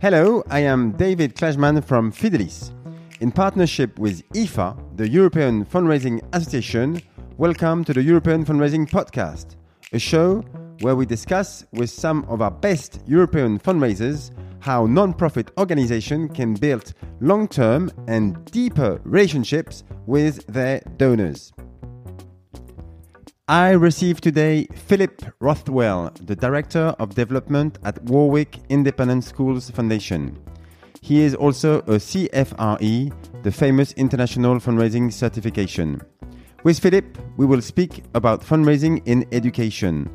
Hello, I am David Klajman from Fidelis. In partnership with EFA, the European Fundraising Association, welcome to the European Fundraising Podcast, a show where we discuss with some of our best European fundraisers how non-profit organizations can build long-term and deeper relationships with their donors. I received today Phillip Rothwell, the Director of Development at Warwick Independent Schools Foundation. He is also a CFRE, the famous international fundraising certification. With Phillip, we will speak about fundraising in education,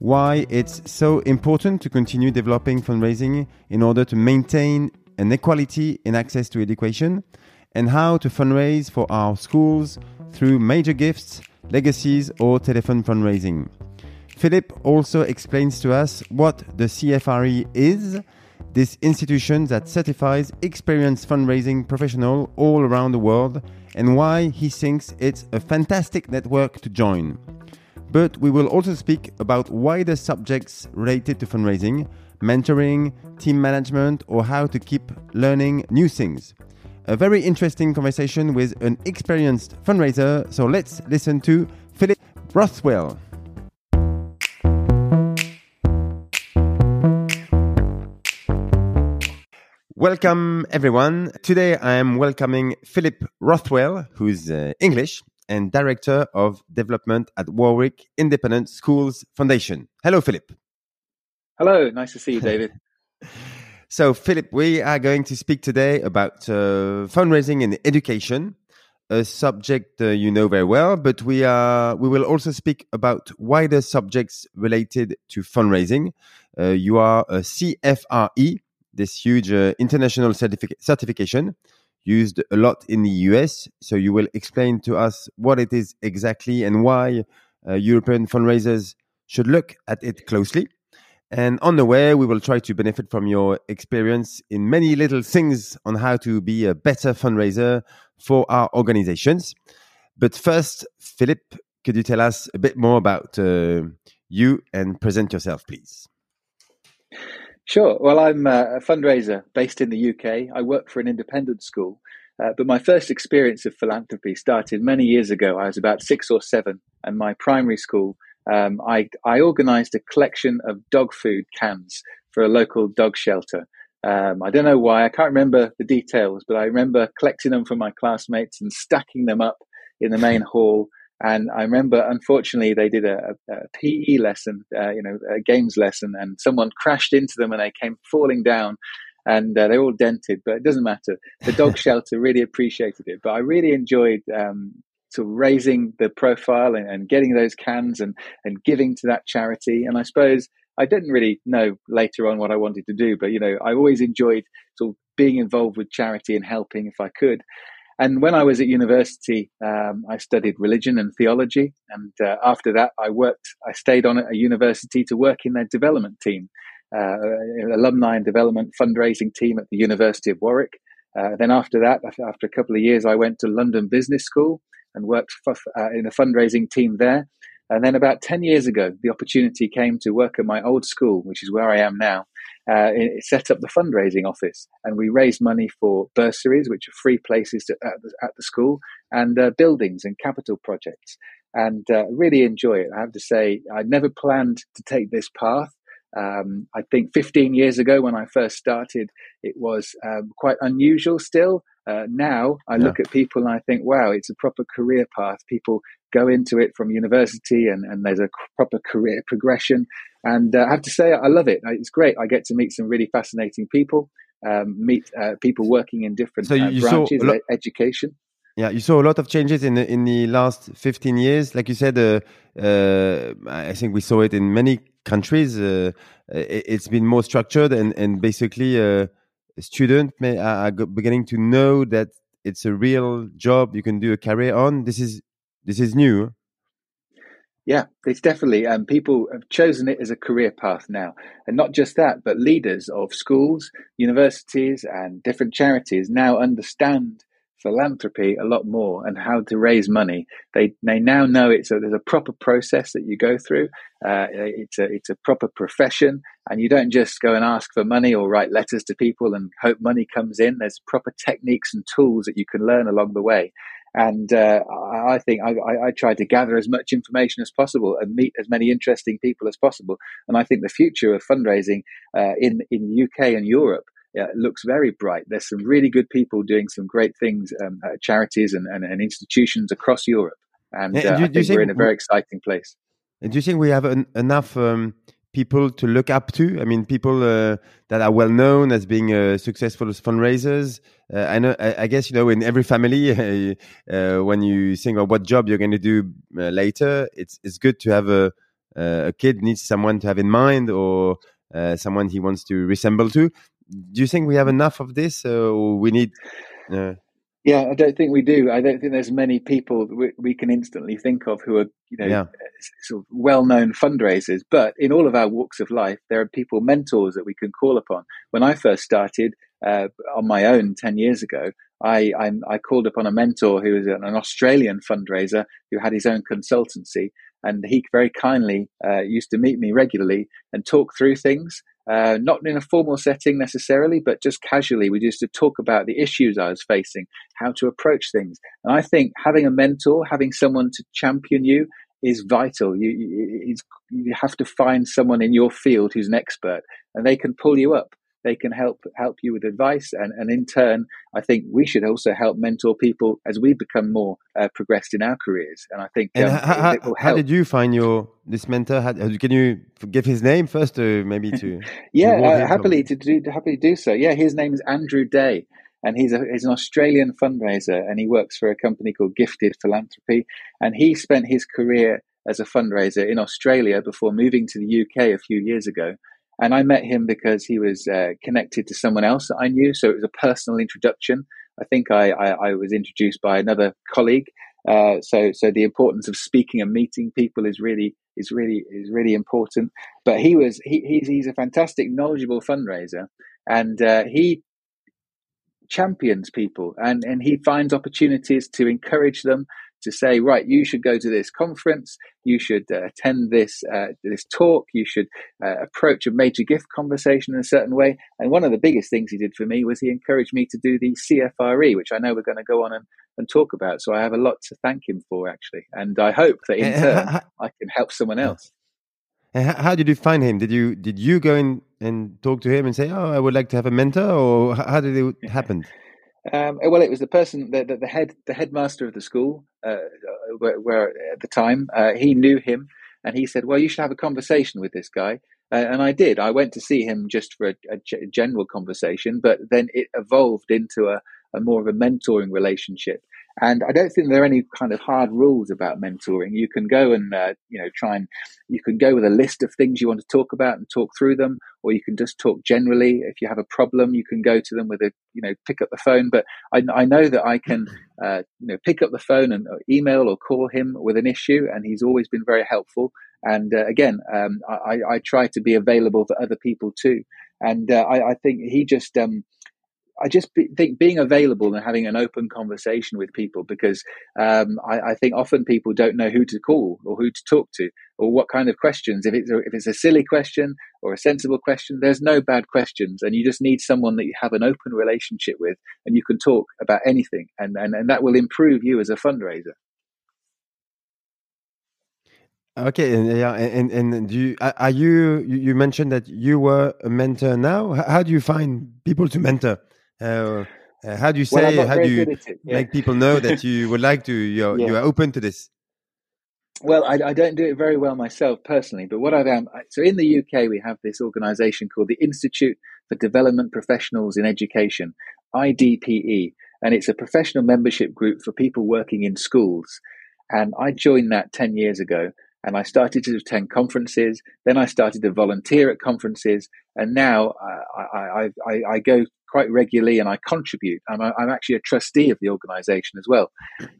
why it's so important to continue developing fundraising in order to maintain an equality in access to education, and how to fundraise for our schools through major gifts legacies, or telephone fundraising. Phillip also explains to us what the CFRE is, this institution that certifies experienced fundraising professionals all around the world, and why he thinks it's a fantastic network to join. But we will also speak about wider subjects related to fundraising, mentoring, team management, or how to keep learning new things a very interesting conversation with an experienced fundraiser. So let's listen to Phillip Rothwell. Welcome, everyone. Today I am welcoming Phillip Rothwell, who's uh, English and Director of Development at Warwick Independent Schools Foundation. Hello, Phillip. Hello, nice to see you, David. So, Phillip, we are going to speak today about uh, fundraising and education, a subject uh, you know very well. But we are we will also speak about wider subjects related to fundraising. Uh, you are a CFRE, this huge uh, international certific- certification used a lot in the US. So, you will explain to us what it is exactly and why uh, European fundraisers should look at it closely. And on the way, we will try to benefit from your experience in many little things on how to be a better fundraiser for our organizations. But first, Phillip, could you tell us a bit more about uh, you and present yourself, please? Sure. Well, I'm a fundraiser based in the UK. I work for an independent school. Uh, but my first experience of philanthropy started many years ago. I was about six or seven, and my primary school um, I, I organized a collection of dog food cans for a local dog shelter. Um, I don't know why, I can't remember the details, but I remember collecting them from my classmates and stacking them up in the main hall. And I remember, unfortunately, they did a, a, a PE lesson, uh, you know, a games lesson, and someone crashed into them and they came falling down and uh, they're all dented, but it doesn't matter. The dog shelter really appreciated it, but I really enjoyed um, of raising the profile and, and getting those cans and, and giving to that charity. And I suppose I didn't really know later on what I wanted to do, but you know, I always enjoyed sort of being involved with charity and helping if I could. And when I was at university, um, I studied religion and theology. And uh, after that, I worked, I stayed on at a university to work in their development team, uh, alumni and development fundraising team at the University of Warwick. Uh, then after that, after a couple of years, I went to London Business School and worked for, uh, in a fundraising team there. And then about 10 years ago, the opportunity came to work at my old school, which is where I am now. Uh, it set up the fundraising office and we raised money for bursaries, which are free places to, at, the, at, the, school, and uh, buildings and capital projects. And uh, really enjoy it. I have to say, I never planned to take this path. Um, I think 15 years ago when I first started, it was um, quite unusual still. Uh, now I yeah. look at people and I think, wow, it's a proper career path. People go into it from university and, and there's a proper career progression. And uh, I have to say, I love it. It's great. I get to meet some really fascinating people, um, meet uh, people working in different so you, uh, branches of education. Yeah, you saw a lot of changes in the, in the last 15 years. Like you said, uh, uh, I think we saw it in many countries. it, has been more structured and, and basically student may are beginning to know that it's a real job you can do a career on. This is this is new. Yeah, it's definitely. Um, people have chosen it as a career path now. And not just that, but leaders of schools, universities, and different charities now understand philanthropy a lot more and how to raise money. They they now know it's a, there's a proper process that you go through. Uh, it's a it's a proper profession, and you don't just go and ask for money or write letters to people and hope money comes in. There's proper techniques and tools that you can learn along the way. And uh, I think I, I, I to gather as much information as possible and meet as many interesting people as possible. And I think the future of fundraising uh, in in the UK and Europe yeah, it looks very bright. There's some really good people doing some great things, um, charities and, and, and, institutions across Europe. And uh, do, I think we're in a very exciting place. Do you think we have enough um, people to look up to? I mean, people uh, that are well known as being uh, successful as fundraisers. Uh, I know. I, I, guess you know in every family, uh, when you think of what job you're going to do uh, later, it's it's good to have a a kid needs someone to have in mind or someone he wants to resemble to do you think we have enough of this, or we need? Uh... Yeah, I don't think we do. I don't think there's many people we, we can instantly think of who are, you know, yeah. sort of well-known fundraisers. But in all of our walks of life, there are people, mentors that we can call upon. When I first started uh, on my own ten years ago, I, I, I called upon a mentor who was an Australian fundraiser who had his own consultancy, and he very kindly uh, used to meet me regularly and talk through things uh, not in a formal setting necessarily, but just casually. We used to talk about the issues I was facing, how to approach things. And I think having a mentor, having someone to champion you is vital. You, you, you have to find someone in your field who's an expert and they can pull you up they can help help you with advice. And, and in turn i think we should also help mentor people as we become more uh, progressed in our careers. And i think um, how, it, it how, did you find your this mentor? How, can you give his name first or maybe to yeah uh, happily to do happily do so. Yeah his name is andrew day and he's, a, he's an Australian fundraiser, and he works for a company called Gifted Philanthropy. And he spent his career as a fundraiser in Australia before moving to the UK a few years ago. And I met him because he was uh, connected to someone else that I knew. So it was a personal introduction. I think I, I, I was introduced by another colleague. Uh, so, so the importance of speaking and meeting people is really is really is really important. But he was he, he's he's a fantastic, knowledgeable fundraiser, and uh, he champions people and and he finds opportunities to encourage them to say, right, you should go to this conference, you should uh, attend this uh, this talk, you should uh, approach a major gift conversation in a certain way. And one of the biggest things he did for me was he encouraged me to do the CFRE, which I know we're going to go on and, and talk about. So I have a lot to thank him for, actually. And I hope that in turn I can help someone else. How did you find him? Did you did you go in and talk to him and say, "Oh, I would like to have a mentor," or how did it happen? Um, well, it was the person, the, the, the, head, the headmaster of the school, uh, where, where, at the time uh, he knew him, and he said, "Well, you should have a conversation with this guy." Uh, and I did. I went to see him just for a, general conversation, but then it evolved into a, a more of a mentoring relationship. And I don't think there are any kind of hard rules about mentoring. You can go and uh, you know try and you can go with a list of things you want to talk about and talk through them, or you can just talk generally. If you have a problem, you can go to them with a you know pick up the phone. But I, I know that I can uh, you know pick up the phone and uh, email or call him with an issue, and he's always been very helpful. And uh, again, um, I, I, try to be available for other people too. And uh, I, I, think he just um, I just be, think being available and having an open conversation with people because um, I, I, think often people don't know who to call or who to talk to or what kind of questions. If it's a, if it's a silly question or a sensible question, there's no bad questions, and you just need someone that you have an open relationship with, and you can talk about anything, and and, and that will improve you as a fundraiser. Okay, and yeah, and and do you are you you mentioned that you were a mentor now? How do you find people to mentor? Uh, uh, how do you say? Well, how do you yeah. make people know that you would like to? You're, yeah. you are open to this. Well, I, I, don't do it very well myself personally, but what I've um, so in the UK we have this organisation called the Institute for Development Professionals in Education, IDPE, and it's a professional membership group for people working in schools. And I joined that ten years ago, and I started to attend conferences. Then I started to volunteer at conferences, and now uh, I, I, I, go quite regularly and I contribute. I'm, a, I'm actually a trustee of the organization as well.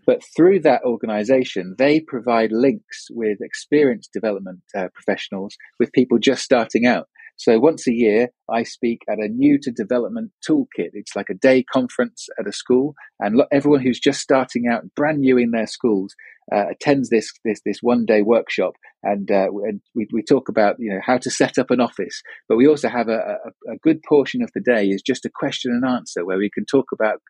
But through that organization, they provide links with experienced development uh, professionals with people just starting out. So once a year, I speak at a new to development toolkit. It's like a day conference at a school, and everyone who's just starting out, brand new in their schools, uh, attends this this this one day workshop, and, uh, we we talk about you know how to set up an office. But we also have a, a, a good portion of the day is just a question and answer where we can talk about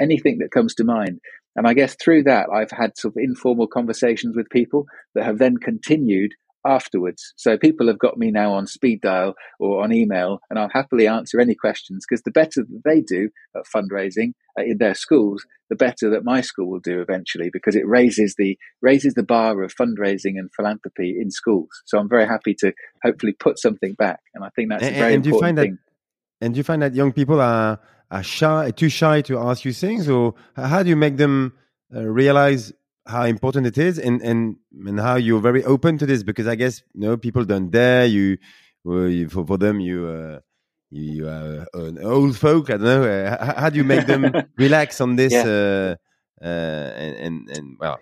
anything that comes to mind. And I guess through that, I've had sort of informal conversations with people that have then continued afterwards. So people have got me now on speed dial or on email, and I'll happily answer any questions because the better that they do at fundraising uh, in their schools, the better that my school will do eventually because it raises the raises the bar of fundraising and philanthropy in schools. So I'm very happy to hopefully put something back, and I think that's and, a very important thing. That, and do you find that young people are are shy, too shy to ask you things, or how do you make them uh, realize how important it is and, and and how you're very open to this because I guess you know people don't dare you, well, you for, for them you uh, you, are an old folk I don't know uh, how, how, do you make them relax on this yeah. uh, uh, and, and and well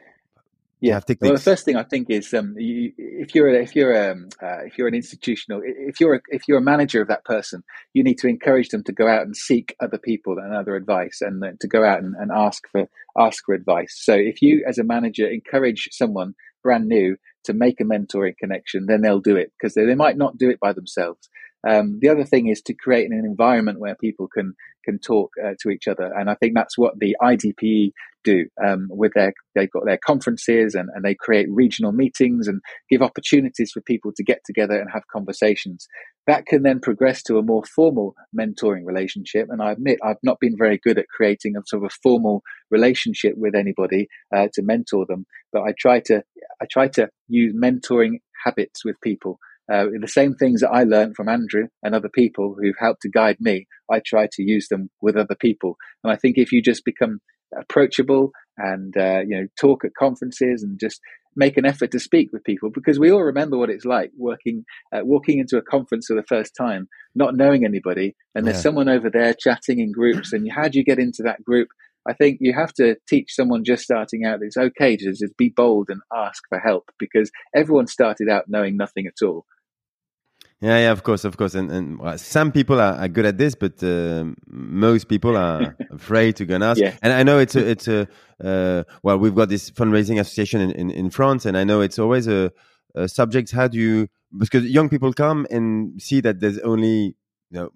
yeah. Well, the first thing I think is um, you, if you're if you're um, uh, if you're an institutional if you're a, if you're a manager of that person, you need to encourage them to go out and seek other people and other advice, and to go out and, and ask for ask for advice. So if you as a manager encourage someone brand new to make a mentoring connection, then they'll do it because they, they might not do it by themselves. Um, the other thing is to create an environment where people can can talk uh, to each other, and I think that's what the IDPE do um, with their they've got their conferences and, and they create regional meetings and give opportunities for people to get together and have conversations. That can then progress to a more formal mentoring relationship. And I admit I've not been very good at creating a sort of a formal relationship with anybody uh, to mentor them, but I try to I try to use mentoring habits with people uh, the same things that I learned from Andrew and other people who've helped to guide me, I try to use them with other people. And I think if you just become approachable and uh, you know talk at conferences and just make an effort to speak with people because we all remember what it's like working uh, walking into a conference for the first time not knowing anybody and there's yeah. someone over there chatting in groups and how do you get into that group I think you have to teach someone just starting out it's okay to just be bold and ask for help because everyone started out knowing nothing at all yeah, yeah, of course, of course. And, and some people are, are, good at this, but uh, most people are afraid to go and ask. Yeah. And I know it's a, it's a, uh, well, we've got this fundraising association in, in, in France, and I know it's always a, a, subject. How do you, because young people come and see that there's only, you know,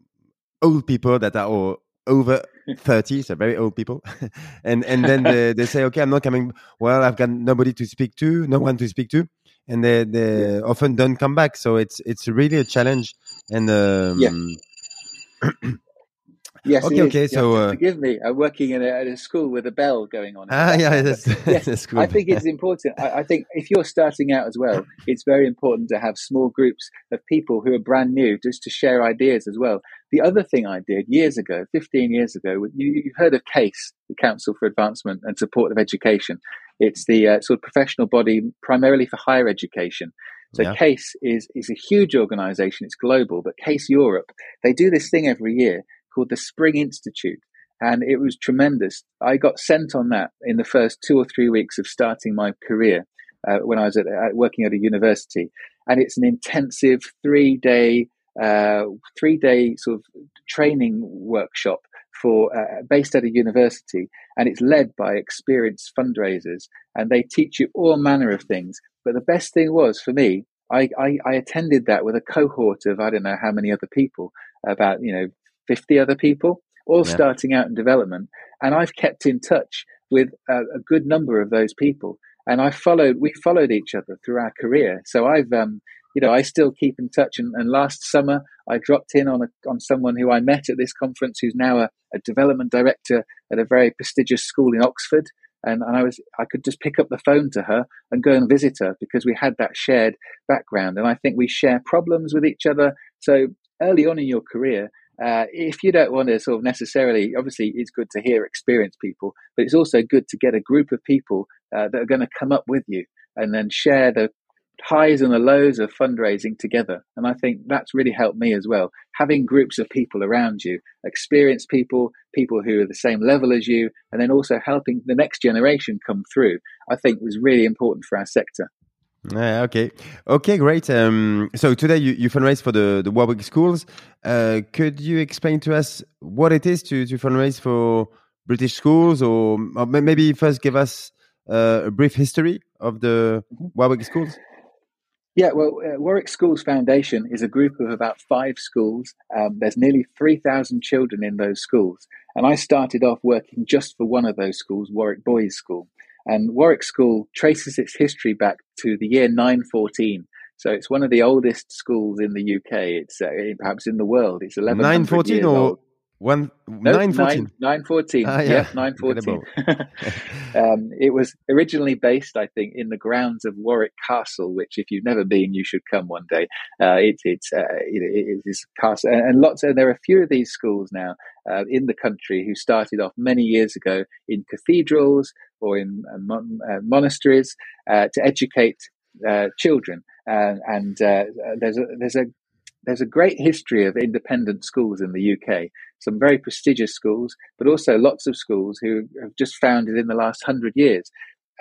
old people that are all over 30, so very old people. and, and then they, they say, okay, I'm not coming. Well, I've got nobody to speak to, no one to speak to and they they yeah. often don't come back. So it's it's really a challenge. And um, yeah. Yes. Okay. Okay. So uh, forgive me. I'm working in a, at a school with a bell going on. Ah, yeah, that's, yes, that's I think it's important. I, I, think if you're starting out as well, it's very important to have small groups of people who are brand new, just to share ideas as well. The other thing I did years ago, 15 years ago, you, heard of CASE, the Council for Advancement and Support of Education. It's the uh, sort of professional body primarily for higher education. So yeah. CASE is is a huge organisation. It's global, but CASE Europe they do this thing every year called the Spring Institute, and it was tremendous. I got sent on that in the first two or three weeks of starting my career uh, when I was at, at, working at a university, and it's an intensive three day uh, three day sort of training workshop for uh, based at a university, and it's led by experienced fundraisers, and they teach you all manner of things. But the best thing was for me, I, I, I attended that with a cohort of I don't know how many other people, about you know fifty other people, all yeah. starting out in development, and I've kept in touch with a, a good number of those people and I followed. We followed each other through our career. So I've um, you know, I still keep in touch. And, and last summer, I dropped in on a, on someone who I met at this conference, who's now a, a development director at a very prestigious school in Oxford. And, and I was I could just pick up the phone to her and go and visit her because we had that shared background. And I think we share problems with each other. So early on in your career, uh, if you don't want to sort of necessarily, obviously, it's good to hear experienced people, but it's also good to get a group of people uh, that are going to come up with you and then share the highs and the lows of fundraising together. And I think that's really helped me as well. Having groups of people around you, experienced people, people who are the same level as you, and then also helping the next generation come through, I think was really important for our sector. Yeah, okay. Okay, great. Um, so today you, you fundraise for the, the Warwick schools. Uh, could you explain to us what it is to, to fundraise for British schools or, or maybe first give us uh, a brief history of the mm-hmm. Warwick schools? Yeah, well, uh, Warwick Schools Foundation is a group of about five schools. Um, there's nearly 3,000 children in those schools. And I started off working just for one of those schools, Warwick Boys School. And Warwick School traces its history back to the year 914. So it's one of the oldest schools in the UK. It's uh, perhaps in the world. It's 1114 or old. One nine fourteen. Nine fourteen. Ah, yeah, nine fourteen. um, it was originally based, I think, in the grounds of Warwick Castle, which, if you've never been, you should come one day. Uh, it, it's uh, it, it is castle, and, and lots. And there are a few of these schools now uh, in the country who started off many years ago in cathedrals or in uh, mon- uh, monasteries uh, to educate children. and there's a there's a there's a great history of independent schools in the UK, some very prestigious schools, but also lots of schools who have just founded in the last hundred years.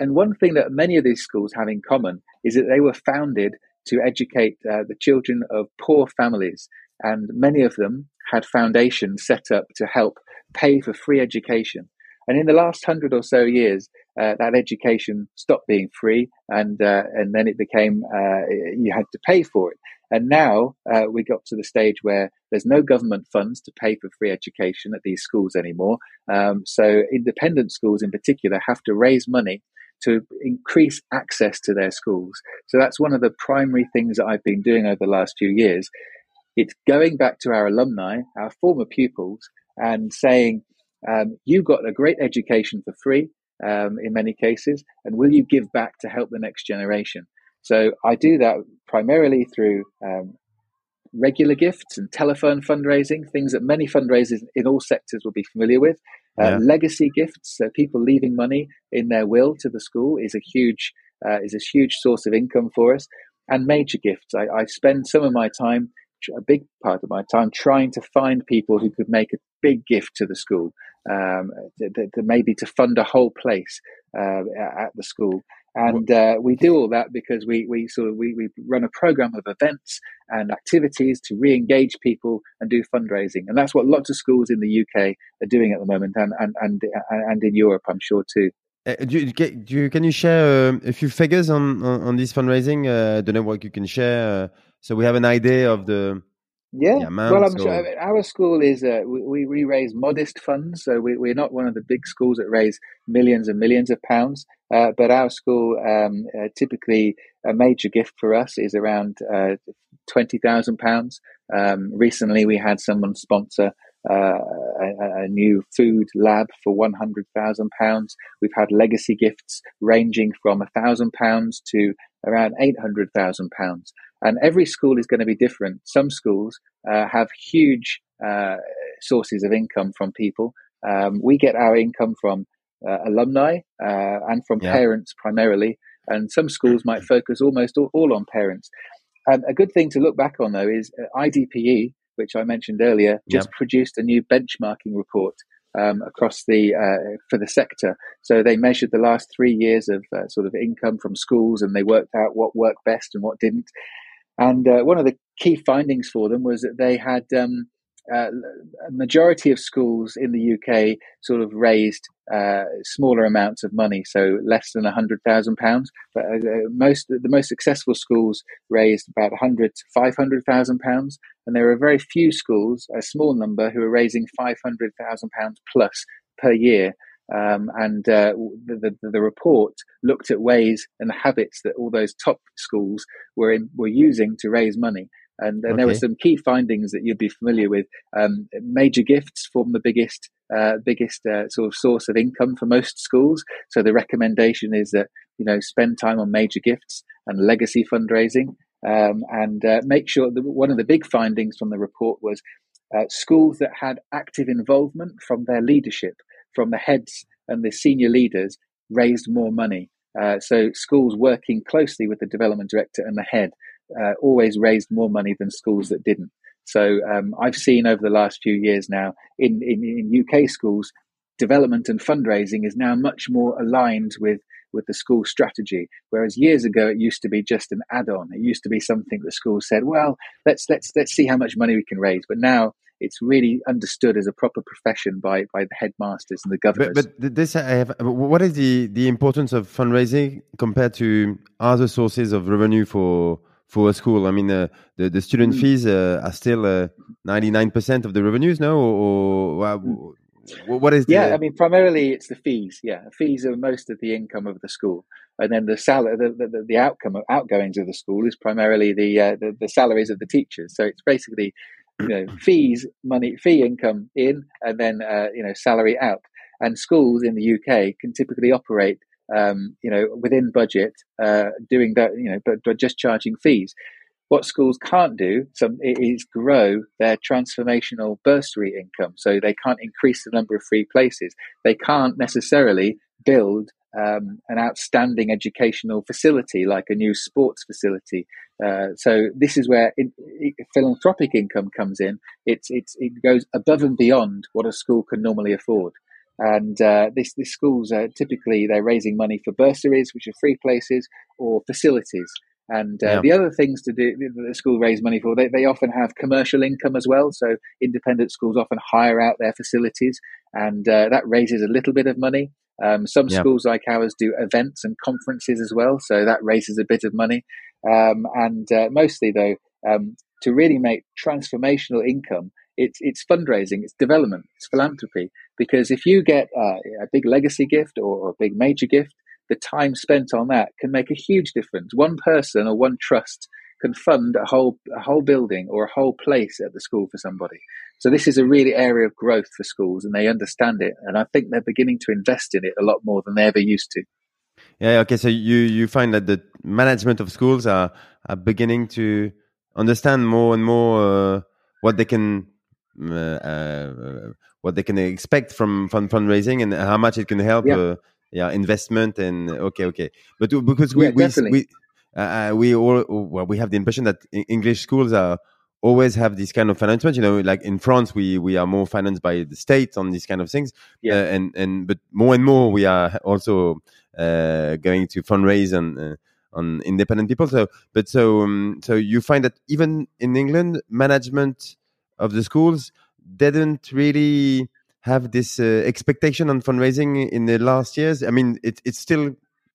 And one thing that many of these schools have in common is that they were founded to educate uh, the children of poor families. And many of them had foundations set up to help pay for free education. And in the last hundred or so years, uh, that education stopped being free, and uh, and then it became uh, you had to pay for it. And now uh, we got to the stage where there's no government funds to pay for free education at these schools anymore. Um, so independent schools, in particular, have to raise money to increase access to their schools. So that's one of the primary things that I've been doing over the last few years. It's going back to our alumni, our former pupils, and saying, um, you got a great education for free um, in many cases, and will you give back to help the next generation? So I do that primarily through um, regular gifts and telephone fundraising, things that many fundraisers in all sectors will be familiar with. Uh, yeah. Legacy gifts, so people leaving money in their will to the school, is a huge uh, is a huge source of income for us. And major gifts, I, I spend some of my time, a big part of my time, trying to find people who could make a big gift to the school, um, to, to maybe to fund a whole place uh, at the school. And uh, we do all that because we, we sort of we, we run a program of events and activities to re-engage people and do fundraising. And that's what lots of schools in the uk are doing at the moment and and and, and in europe i'm sure too. Uh, do, you, do you, can you share uh, a few figures on, on, on this fundraising? Uh, know what you can share, uh, so we have an idea of the yeah, well, I'm sure our school is uh, we, we raise modest funds, so we, we're not one of the big schools that raise millions and millions of pounds. Uh, but our school um, uh, typically a major gift for us is around uh, twenty thousand pounds. Um, recently, we had someone sponsor uh, a, a, new food lab for one hundred thousand pounds. We've had legacy gifts ranging from a thousand pounds to around eight hundred thousand pounds. And every school is going to be different. Some schools uh, have huge uh, sources of income from people. Um, we get our income from uh, alumni uh, and from yeah. parents primarily. And some schools might focus almost all, all on parents. Um, a good thing to look back on, though, is uh, IDPE, which I mentioned earlier, just yeah. produced a new benchmarking report um, across the uh, for the sector. So they measured the last three years of uh, sort of income from schools, and they worked out what worked best and what didn't. And uh, one of the key findings for them was that they had um, uh, a majority of schools in the UK sort of raised uh, smaller amounts of money, so less than hundred thousand pounds. But uh, uh, most the most successful schools raised about hundred to five hundred thousand pounds, and there are very few schools, a small number, who are raising five hundred thousand pounds plus per year. Um, and uh, the, the, the, report looked at ways and habits that all those top schools were in, were using to raise money. And, and okay. there were some key findings that you'd be familiar with. Um, major gifts form the biggest uh, biggest uh, sort of source of income for most schools. So the recommendation is that you know spend time on major gifts and legacy fundraising, um, and uh, make sure that one of the big findings from the report was uh, schools that had active involvement from their leadership from the heads and the senior leaders raised more money. Uh, so schools working closely with the development director and the head uh, always raised more money than schools that didn't. So um, I've seen over the last few years now in, in, in UK schools, development and fundraising is now much more aligned with with the school strategy. Whereas years ago, it used to be just an add-on. It used to be something the school said, "Well, let's let's let's see how much money we can raise." But now it's really understood as a proper profession by by the headmasters and the governors. But, but this, I have. What is the the importance of fundraising compared to other sources of revenue for? for a school? I mean, uh, the the student mm. fees uh, are still uh, ninety nine percent of the revenues, no? Or, or mm. What is? The... Yeah, I mean, primarily it's the fees. Yeah, fees are most of the income of the school, and then the salary, the, the, the outcome of outgoings of the school is primarily the, uh, the the salaries of the teachers. So it's basically, you know, fees, money, fee income in, and then uh, you know, salary out. And schools in the UK can typically operate um, you know, within budget, uh, doing that, you know, but, but just charging fees. What schools can't do some, is grow their transformational bursary income. So they can't increase the number of free places. They can't necessarily build um, an outstanding educational facility like a new sports facility. Uh, so this is where it, it, philanthropic income comes in. It's, it's, it goes above and beyond what a school can normally afford. And uh, this, this schools are typically they're raising money for bursaries, which are free places, or facilities. And uh, yeah. the other things to do that the school raise money for, they, they often have commercial income as well. So independent schools often hire out their facilities, and uh, that raises a little bit of money. Um, some yeah. schools like ours do events and conferences as well, so that raises a bit of money. Um, and uh, mostly, though, um, to really make transformational income, it's it's fundraising, it's development, it's philanthropy. Because if you get uh, a big legacy gift or, or a big major gift, the time spent on that can make a huge difference. One person or one trust can fund a whole a whole building or a whole place at the school for somebody. So this is a really area of growth for schools, and they understand it. And I think they're beginning to invest in it a lot more than they ever used to. Yeah. Okay. So you you find that the management of schools are are beginning to understand more and more uh, what they can uh, uh, what they can expect from fund fundraising and how much it can help. Yeah. Uh, yeah, investment and okay, okay. But because we yeah, we we, uh, we all well, we have the impression that English schools are always have this kind of financement. You know, like in France, we we are more financed by the state on these kind of things. Yeah. Uh, and and but more and more we are also uh, going to fundraise and. Uh, on independent people. So, but so um, so you find that even in England, management of the schools didn't really have this uh, expectation on fundraising in the last years. I mean, it, it's still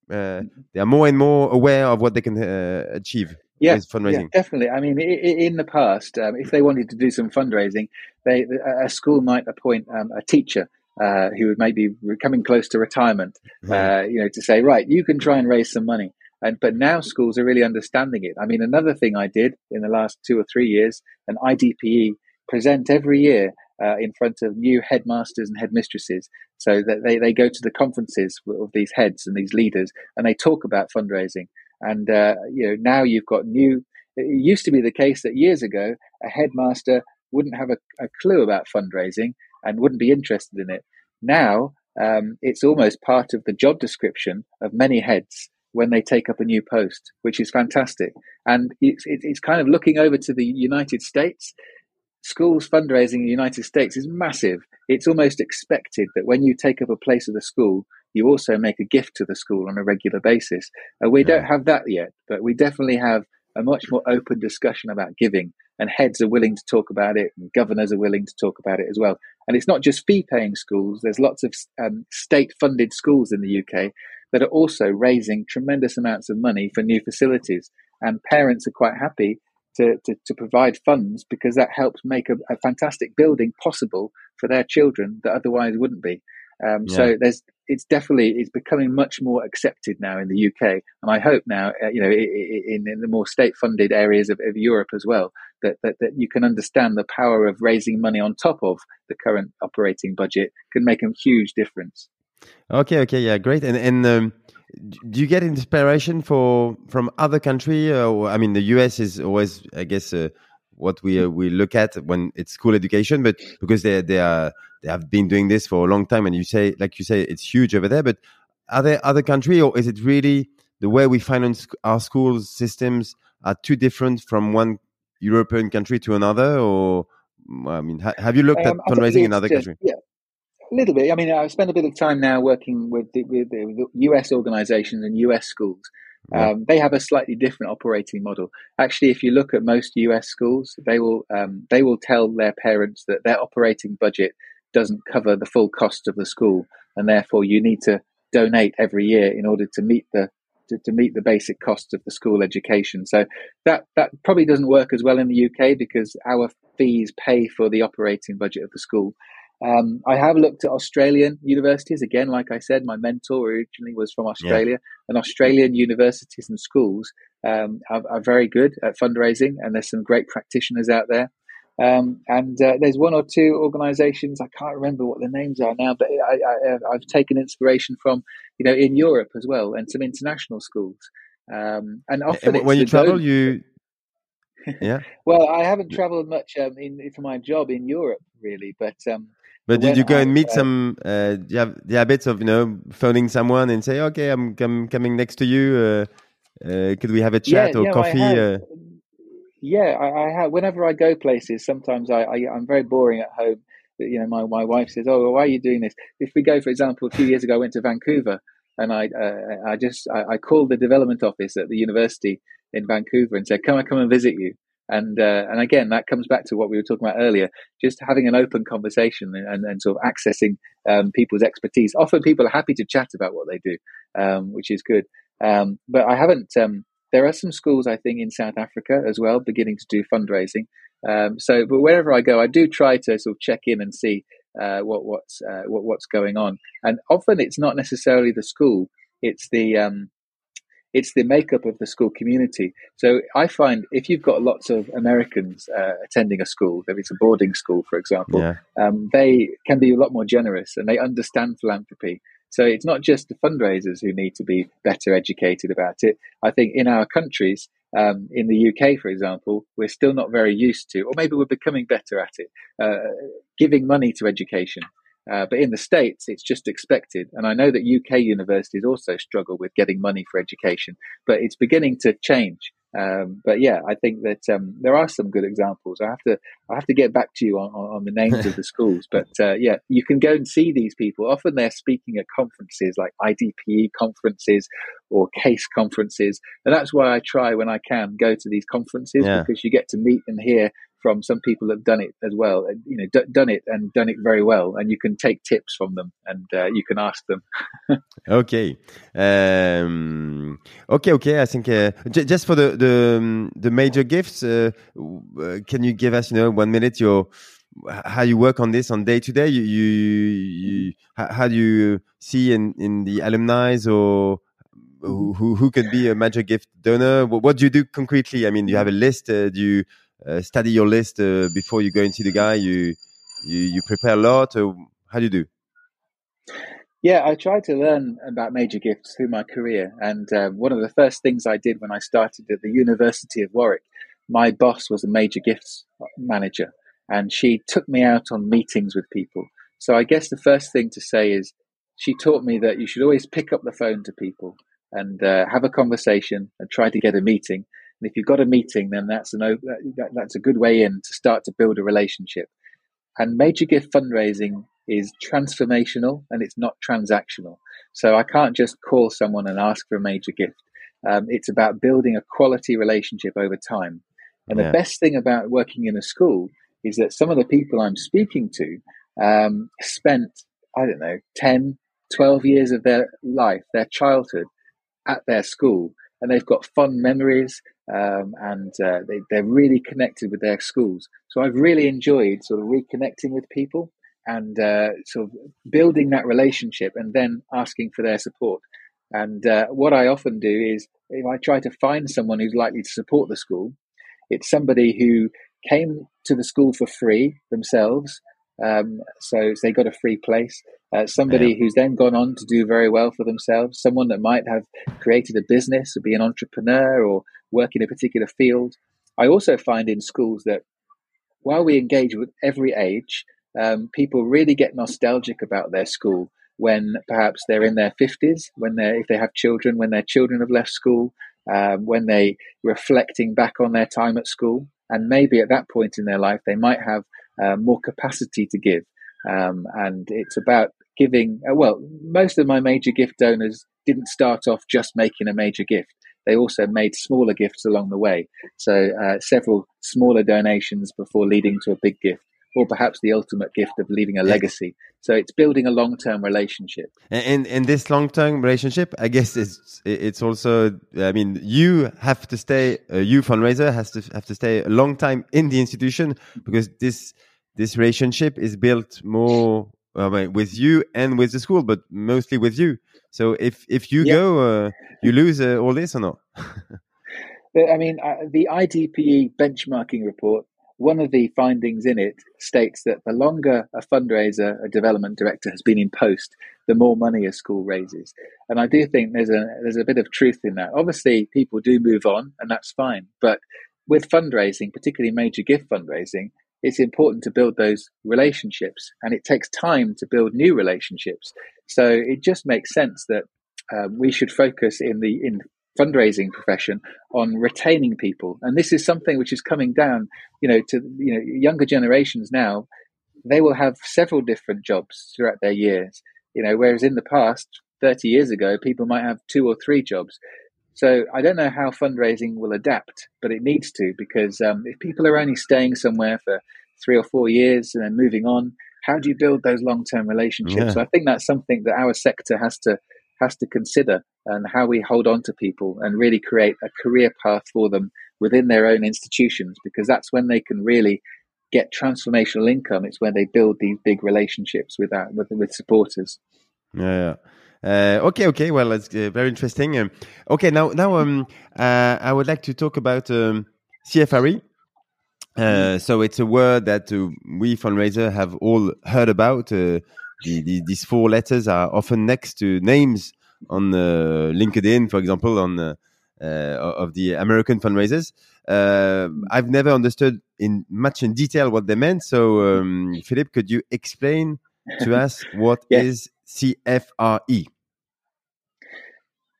uh, they are more and more aware of what they can uh, achieve. Yeah, fundraising. Yeah, definitely. I mean, in the past, um, if they wanted to do some fundraising, they a school might appoint um, a teacher uh, who would maybe be coming close to retirement, uh, you know, to say, right, you can try and raise some money. And but now schools are really understanding it. I mean, another thing I did in the last two or three years, an IDPE present every year uh, in front of new headmasters and headmistresses so that they, they go to the conferences of these heads and these leaders and they talk about fundraising. And, uh, you know, now you've got new, it used to be the case that years ago, a headmaster wouldn't have a, a clue about fundraising and wouldn't be interested in it. Now, um, it's almost part of the job description of many heads when they take up a new post, which is fantastic. And it's, it's kind of looking over to the United States schools fundraising in the United States is massive. It's almost expected that when you take up a place at the school, you also make a gift to the school on a regular basis. Uh, we yeah. don't have that yet, but we definitely have a much more open discussion about giving, and heads are willing to talk about it, and governors are willing to talk about it as well. And it's not just fee paying schools, there's lots of um, state funded schools in the UK that are also raising tremendous amounts of money for new facilities. And parents are quite happy to, to, to provide funds because that helps make a, a, fantastic building possible for their children that otherwise wouldn't be. Um, yeah. So there's it's definitely it's becoming much more accepted now in the UK, and I hope now uh, you know in, in, the more state-funded areas of, of Europe as well that, that that you can understand the power of raising money on top of the current operating budget can make a huge difference. Okay, okay, yeah, great, and and. Um do you get inspiration for from other country? Uh, I mean, the US is always, I guess, uh, what we uh, we look at when it's school education, but because they they are they have been doing this for a long time, and you say, like you say, it's huge over there. But are there other country, or is it really the way we finance our school systems are too different from one European country to another? Or I mean, ha have you looked um, at fundraising in other countries? Yeah. A little bit. I mean, I spend a bit of time now working with the, with the US organizations and US schools. Um, they have a slightly different operating model. Actually, if you look at most US schools, they will um, they will tell their parents that their operating budget doesn't cover the full cost of the school, and therefore you need to donate every year in order to meet the to, to, meet the basic costs of the school education. So that that probably doesn't work as well in the UK because our fees pay for the operating budget of the school. Um, I have looked at Australian universities. Again, like I said, my mentor originally was from Australia, yeah. and Australian universities and schools um, are, are, very good at fundraising, and there's some great practitioners out there. Um, and uh, there's one or two organisations I can't remember what the names are now, but I, have taken inspiration from, you know, in Europe as well, and some international schools. Um, and often when you travel, you yeah. well, I haven't travelled much um, in, for my job in Europe, really, but um, but did you go I, and meet uh, some? Uh, do you have the habits of you know phoning someone and say, "Okay, I'm, I'm coming next to you. Uh, uh, could we have a chat yeah, or coffee?" Uh? Yeah, I, I, have. Whenever I go places, sometimes I, I am very boring at home. You know, my, my wife says, "Oh, well, why are you doing this?" If we go, for example, a few years ago, I went to Vancouver, and I uh, I just I, I, called the development office at the university in Vancouver and said, "Can I come and visit you?" And uh, and again, that comes back to what we were talking about earlier, just having an open conversation and, and sort of accessing um, people's expertise. Often people are happy to chat about what they do, um, which is good. Um, but I haven't um, there are some schools, I think, in South Africa as well, beginning to do fundraising. Um, so, but wherever I go, I do try to sort of check in and see uh, what what's uh, what, what's going on. And often, it's not necessarily the school; it's the um, it's the makeup of the school community. So I find if you've got lots of Americans uh, attending a school, if it's a boarding school, for example, yeah. um, they can be a lot more generous and they understand philanthropy. So it's not just the fundraisers who need to be better educated about it. I think in our countries, um, in the UK, for example, we're still not very used to, or maybe we're becoming better at it, uh, giving money to education. Uh, but in the States, it's just expected. And I know that UK universities also struggle with getting money for education, but it's beginning to change. Um, but yeah, I think that um, there are some good examples. I have to I have to get back to you on, on, the names of the schools, but uh, yeah, you can go and see these people. Often they're speaking at conferences like IDPE conferences or CASE conferences, and that's why I try when I can go to these conferences yeah. because you get to meet and hear from some people that have done it as well, you know, d- done it and done it very well, and you can take tips from them and uh, you can ask them. okay, um, okay, okay. I think uh, j- just for the the, um, the major gifts, uh, uh, can you give us, you know, one minute your how you work on this on day to day? You, you, you how do you see in in the alumni or who, who, who could be a major gift donor? What, what, do you do concretely? I mean, do you have a list? Uh, do you study your list uh, before you go and see the guy? You you, you prepare a lot. Or how do you do? Yeah, I tried to learn about major gifts through my career, and uh, one of the first things I did when I started at the University of Warwick, my boss was a major gifts manager, and she took me out on meetings with people. So I guess the first thing to say is she taught me that you should always pick up the phone to people and uh, have a conversation and try to get a meeting. And if you've got a meeting, then that's an that, that's a good way in to start to build a relationship. And major gift fundraising is transformational and it's not transactional. So I can't just call someone and ask for a major gift. Um, it's about building a quality relationship over time. And yeah. the best thing about working in a school is that some of the people I'm speaking to um, spent, I don't know, 10, 12 years of their life, their childhood at their school. And they've got fond memories um, and uh, they, they're really connected with their schools. So I've really enjoyed sort of reconnecting with people and uh, sort of building that relationship and then asking for their support. And uh, what I often do is if I try to find someone who's likely to support the school, it's somebody who came to the school for free themselves. Um, so they got a free place. Uh, somebody yeah. who's then gone on to do very well for themselves. Someone that might have created a business or be an entrepreneur or work in a particular field. I also find in schools that while we engage with every age, um, people really get nostalgic about their school when perhaps they're in their 50s, when they if they have children, when their children have left school, um, when they reflecting back on their time at school, and maybe at that point in their life they might have uh, more capacity to give. Um, and it's about giving, uh, well, most of my major gift donors didn't start off just making a major gift. They also made smaller gifts along the way. So uh, several smaller donations before leading to a big gift or perhaps the ultimate gift of leaving a legacy. So it's building a long term relationship. And in this long term relationship, I guess it's it's also. I mean, you have to stay. A you fundraiser has to have to stay a long time in the institution because this this relationship is built more uh, with you and with the school, but mostly with you. So if if you go, uh, you lose uh, all this or not? I mean, uh, the IDPE benchmarking report one of the findings in it states that the longer a fundraiser, a development director has been in post, the more money a school raises. And I do think there's a there's a bit of truth in that. Obviously, people do move on, and that's fine. But with fundraising, particularly major gift fundraising, it's important to build those relationships, and it takes time to build new relationships. So it just makes sense that um, we should focus in the in fundraising profession on retaining people. And this is something which is coming down, you know, to you know younger generations now. They will have several different jobs throughout their years, you know, whereas in the past, 30 years ago, people might have two or three jobs. So I don't know how fundraising will adapt, but it needs to because um, if people are only staying somewhere for three or four years and then moving on, how do you build those long-term relationships? Yeah. So I think that's something that our sector has to has to consider and how we hold on to people and really create a career path for them within their own institutions because that's when they can really get transformational income it's when they build these big relationships with that with, with supporters yeah, uh, okay, okay. Well, it's uh, very interesting. Um, okay, now, now, um, uh, I would like to talk about um, CFRE. Uh, mm-hmm. so it's a word that uh, we fundraiser have all heard about. Uh, the, the, these four letters are often next to names on uh, LinkedIn, for example, on uh, of the American fundraisers. Uh, I've never understood in much in detail what they meant. So, um, Phillip, could you explain to us what yeah. is CFRE?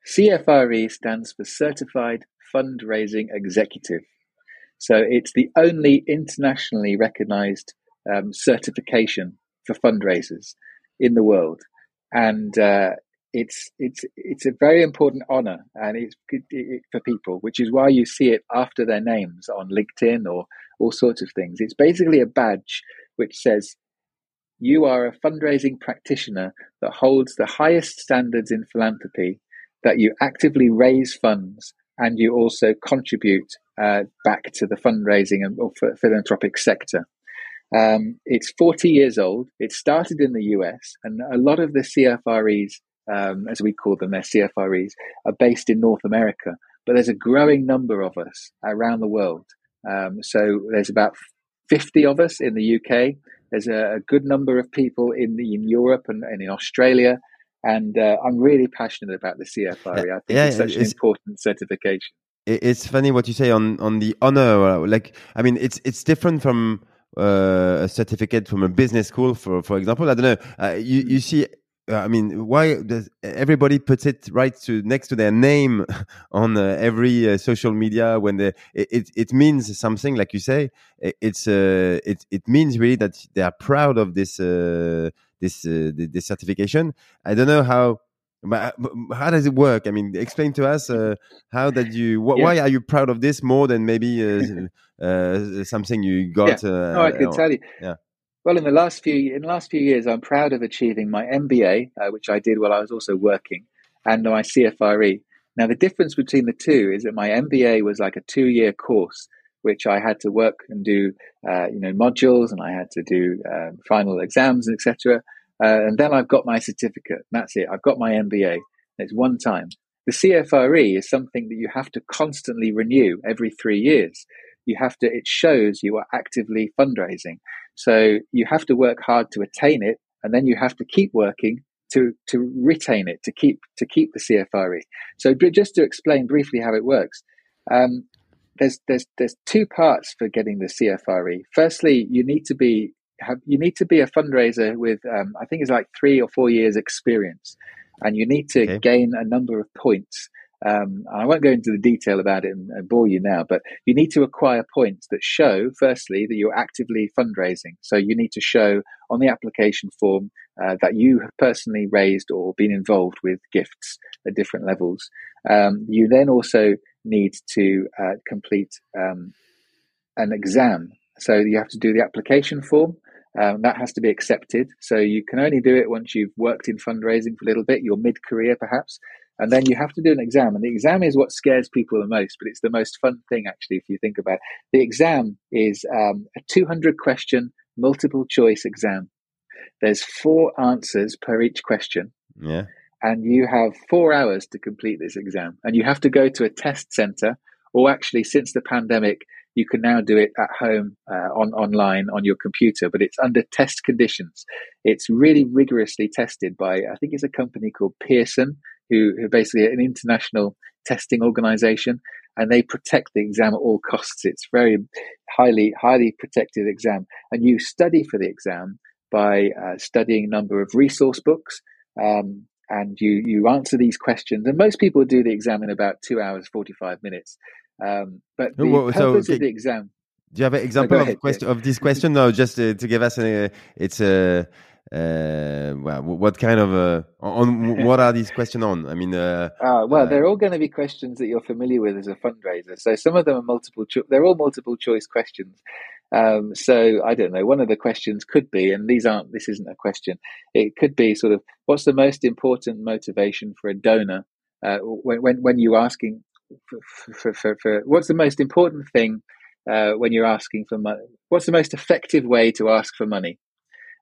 CFRE stands for Certified Fundraising Executive. So it's the only internationally recognized um, certification for fundraisers in the world, and uh, it's it's it's a very important honor, and it's for people, which is why you see it after their names on LinkedIn or all sorts of things. It's basically a badge which says you are a fundraising practitioner that holds the highest standards in philanthropy, that you actively raise funds, and you also contribute uh, back to the fundraising and or philanthropic sector. Um, it's 40 years old. It started in the US, and a lot of the CFREs, um, as we call them, their CFREs, are based in North America. But there's a growing number of us around the world. Um, so there's about 50 of us in the UK. There's a, a good number of people in, the, in Europe and, and in Australia. And uh, I'm really passionate about the CFRE. I think yeah, it's such it's, an important certification. It's funny what you say on, on the honor. Like, I mean, it's it's different from uh, a certificate from a business school, for for example. I don't know. Uh, you you see. Uh, I mean, why does everybody puts it right to next to their name on uh, every uh, social media when they it, it, it means something like you say it, it's uh, it it means really that they are proud of this this this certification. I don't know how but how does it work? I mean, explain to us uh, how that you wh yeah. why are you proud of this more than maybe uh, uh, something you got? Yeah. oh, I can tell you. Yeah. Well, in the last few in the last few years, I'm proud of achieving my MBA, uh, which I did while I was also working, and my CFRE. Now, the difference between the two is that my MBA was like a two year course, which I had to work and do, uh, you know, modules, and I had to do um, final exams, etc. Uh, and then I've got my certificate. that's it. I've got my MBA. It's one time. The CFRE is something that you have to constantly renew every three years. You have to, it shows you are actively fundraising. So you have to work hard to attain it, and then you have to keep working to, to retain it, to keep, to keep the CFRE. So just to explain briefly how it works, um, there's, there's, there's two parts for getting the CFRE. Firstly, you need to be have you need to be a fundraiser with um, I think it's like three or four years experience, and you need to okay. gain a number of points. Um, I won't go into the detail about it and, and, bore you now, but you need to acquire points that show, firstly, that you're actively fundraising. So you need to show on the application form uh, that you have personally raised or been involved with gifts at different levels. Um, you then also need to uh, complete um, an exam. So you have to do the application form. Um, that has to be accepted. So you can only do it once you've worked in fundraising for a little bit, you're mid career perhaps. And then you have to do an exam. And the exam is what scares people the most, but it's the most fun thing, actually, if you think about it. The exam is um, a 200 question multiple choice exam. There's four answers per each question. Yeah. And you have four hours to complete this exam. And you have to go to a test center, or actually, since the pandemic, you can now do it at home uh, on online on your computer, but it's under test conditions. It's really rigorously tested by I think it's a company called Pearson, who, who basically an international testing organization, and they protect the exam at all costs. It's very highly highly protected exam, and you study for the exam by uh, studying a number of resource books. Um, and you you answer these questions, and most people do the exam in about two hours forty five minutes. Um, but the well, purpose so, of the exam. Do you have an example of, question, of this question? No, just uh, to give us a, uh, it's a. Uh, well, what kind of uh, on what are these questions on? I mean, uh, uh, well, they're all going to be questions that you're familiar with as a fundraiser. So some of them are multiple. Cho- they're all multiple choice questions. Um, so I don't know. One of the questions could be, and these aren't. This isn't a question. It could be sort of, what's the most important motivation for a donor uh, when, when when you're asking for, for, for, for what's the most important thing uh, when you're asking for money? What's the most effective way to ask for money?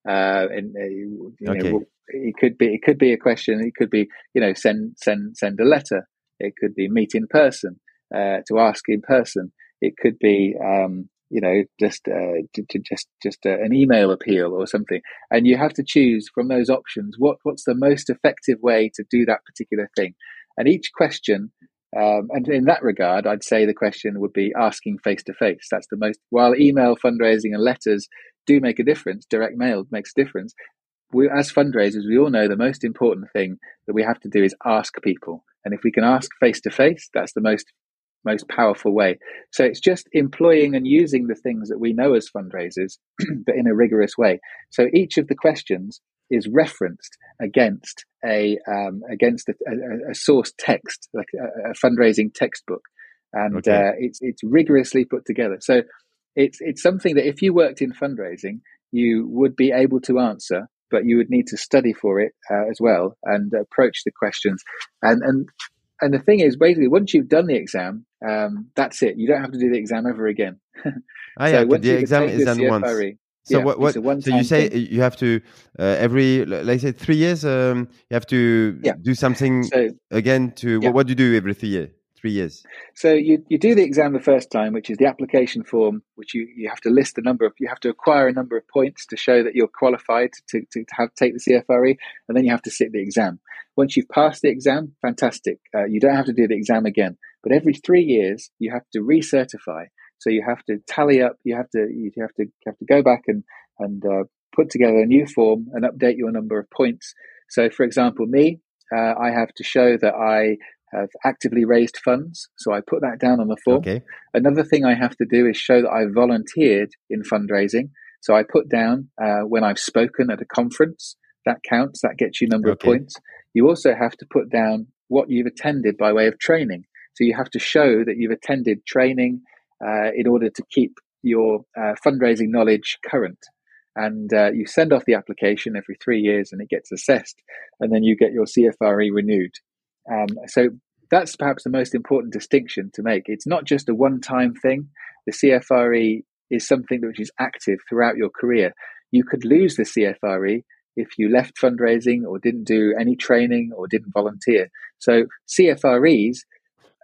Uh, and uh, you okay. know, it could be it could be a question. It could be you know send send send a letter. It could be meet in person uh, to ask in person. It could be um, you know just uh, to, to, just just uh, an email appeal or something. And you have to choose from those options what what's the most effective way to do that particular thing. And each question um, and in that regard, I'd say the question would be asking face to face. That's the most, while email fundraising and letters do make a difference, direct mail makes a difference. We, as fundraisers, we all know the most important thing that we have to do is ask people. And if we can ask face to face, that's the most most powerful way. So it's just employing and using the things that we know as fundraisers, but in a rigorous way. So each of the questions is referenced against a um, against a, a, a, source text, like a, a fundraising textbook, and okay. uh, it's it's rigorously put together. So it's it's something that if you worked in fundraising, you would be able to answer, but you would need to study for it uh, as well and approach the questions. And and and the thing is, basically, once you've done the exam, um, that's it. You don't have to do the exam ever again. oh, yeah, so the exam is done once. So yeah, what? what so you say thing. you have to uh, every let's say three years. Um, you have to yeah. do something so, again. To yeah. what, what do you do every three years? Three years. So you you do the exam the first time, which is the application form, which you, you have to list the number of you have to acquire a number of points to show that you're qualified to, to, to have take the CFRE, and then you have to sit the exam. Once you've passed the exam, fantastic. Uh, you don't have to do the exam again. But every three years, you have to recertify. So you have to tally up. You have to you have to you have to go back and and uh, put together a new form and update your number of points. So, for example, me, uh, I have to show that I have actively raised funds. So I put that down on the form. Okay. Another thing I have to do is show that I volunteered in fundraising. So I put down uh, when I've spoken at a conference. That counts. That gets you number okay. of points. You also have to put down what you've attended by way of training. So you have to show that you've attended training uh, in order to keep your uh, fundraising knowledge current. And uh, you send off the application every three years and it gets assessed, and then you get your CFRE renewed. Um, so that's perhaps the most important distinction to make. It's not just a one time thing. The CFRE is something which is active throughout your career. You could lose the CFRE if you left fundraising or didn't do any training or didn't volunteer. So CFREs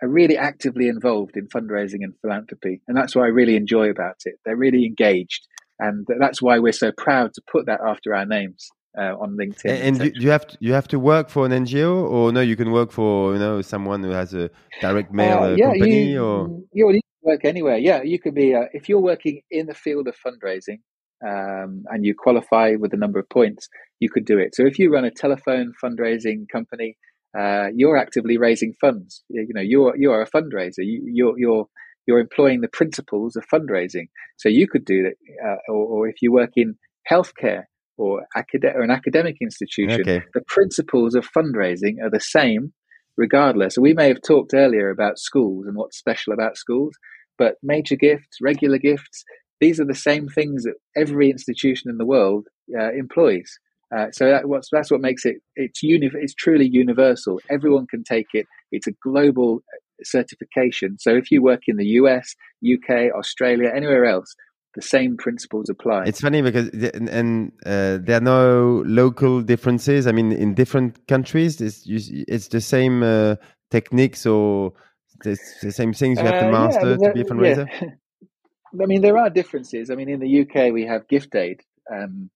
are really actively involved in fundraising and philanthropy. And that's what I really enjoy about it. They're really engaged. And that's why we're so proud to put that after our names. Uh, on LinkedIn. And, do you have to, you have to work for an NGO, or no? You can work for you know someone who has a direct mail uh, uh yeah, company, you, or you, you work anywhere. Yeah, you could be uh, if you're working in the field of fundraising um, and you qualify with a number of points, you could do it. So if you run a telephone fundraising company uh, you're actively raising funds. You know, you're you are a fundraiser. You, you're you're you're employing the principles of fundraising. So you could do that, uh, or, or, if you work in healthcare or, acad- or an academic institution, okay. the principles of fundraising are the same regardless. We may have talked earlier about schools and what's special about schools, but major gifts, regular gifts, these are the same things that every institution in the world uh, employs. Uh, so that, that's what makes it it's uni- it's truly universal. Everyone can take it. It's a global certification. So if you work in the US, UK, Australia, anywhere else, the same principles apply. It's funny because and uh, there are no local differences. I mean, in different countries, it's it's the same uh, techniques or the, the same things you have to uh, master yeah, to be a fundraiser. Yeah. I mean, there are differences. I mean, in the UK, we have gift aid, um,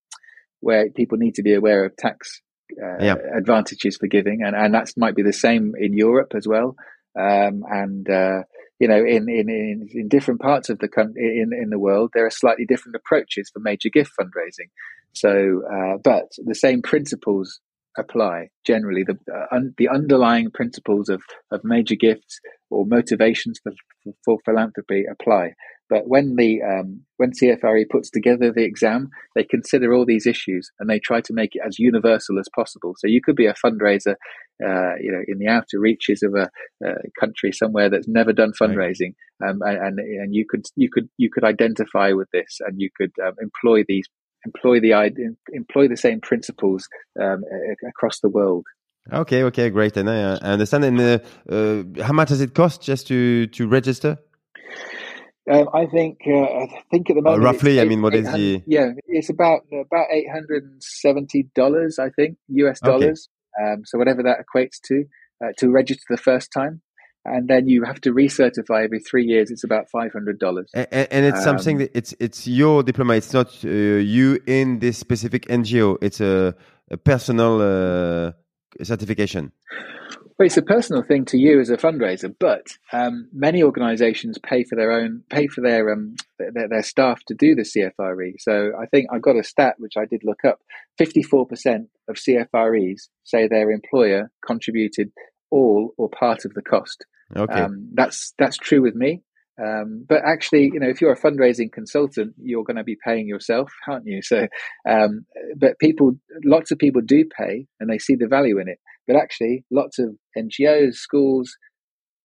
where people need to be aware of tax uh, yeah. advantages for giving, and and that might be the same in Europe as well. Um, and uh, you know, in, in, in, in, different parts of the country, in, in the world, there are slightly different approaches for major gift fundraising. So, uh, but the same principles apply generally. The, uh, un, the underlying principles of, of major gifts or motivations for, for, for philanthropy apply. But when the um, when CFRE puts together the exam, they consider all these issues and they try to make it as universal as possible. So you could be a fundraiser, uh, you know, in the outer reaches of a, a country somewhere that's never done fundraising, right. um, and, and you could you could you could identify with this and you could um, employ these employ the employ the same principles um, across the world. Okay, okay, great, and I, I understand. And uh, uh, how much does it cost just to to register? Um, I think uh, I think at the moment, uh, roughly. I mean, what is the? Yeah, it's about about eight hundred and seventy dollars. I think US dollars. Okay. Um, so whatever that equates to uh, to register the first time, and then you have to recertify every three years. It's about five hundred dollars. And, and, it's um, something that it's it's your diploma. It's not uh, you in this specific NGO. It's a, a personal uh, certification. Well, it's a personal thing to you as a fundraiser, but um, many organisations pay for their own pay for their, um, their, their staff to do the CFRE. So I think I got a stat which I did look up: fifty four percent of CFREs say their employer contributed all or part of the cost. Okay, um, that's that's true with me. Um, but actually, you know, if you're a fundraising consultant, you're going to be paying yourself, aren't you? So, um, but people, lots of people do pay, and they see the value in it. But actually, lots of NGOs, schools,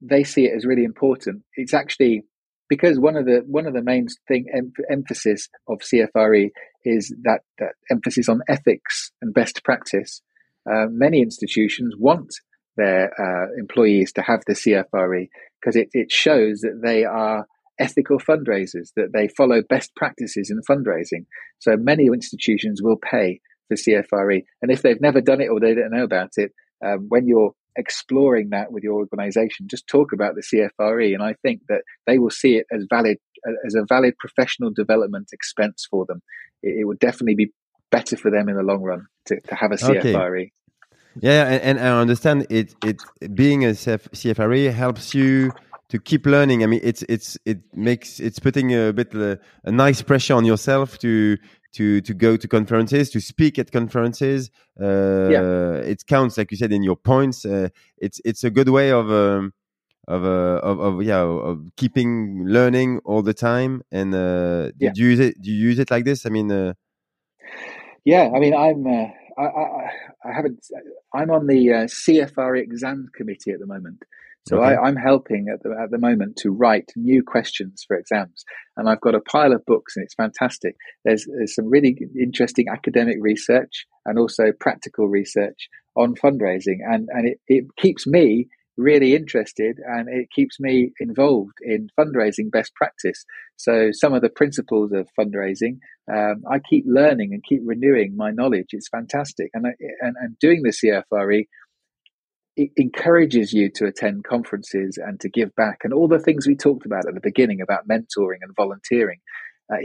they see it as really important. It's actually because one of the one of the main thing em- emphasis of CFRE is that, that emphasis on ethics and best practice. Uh, many institutions want their uh, employees to have the CFRE because it, it shows that they are ethical fundraisers, that they follow best practices in fundraising. So many institutions will pay for CFRE. And if they've never done it or they don't know about it, um, when you're exploring that with your organization, just talk about the CFRE. And I think that they will see it as valid, as a valid professional development expense for them. It, it would definitely be better for them in the long run to, to have a CFRE. Okay. Yeah, and, and, I understand it. It being a CF, CFRE helps you to keep learning. I mean, it's it's it makes it's putting a bit uh, a nice pressure on yourself to to to go to conferences, to speak at conferences. Uh, yeah. it counts, like you said, in your points. Uh, it's it's a good way of. Um, of, uh, of of yeah of keeping learning all the time and uh yeah. you use it do you use it like this i mean uh... yeah i mean i'm uh, I, I, I haven't i'm on the uh, CFRE exam committee at the moment so okay. I, am helping at the at the moment to write new questions for exams, and I've got a pile of books, and it's fantastic. There's, there's some really interesting academic research and also practical research on fundraising, and and it, it keeps me really interested and it keeps me involved in fundraising best practice. So some of the principles of fundraising, um, I keep learning and keep renewing my knowledge. It's fantastic, and I, and, and doing the CFRE it encourages you to attend conferences and to give back and all the things we talked about at the beginning about mentoring and volunteering uh,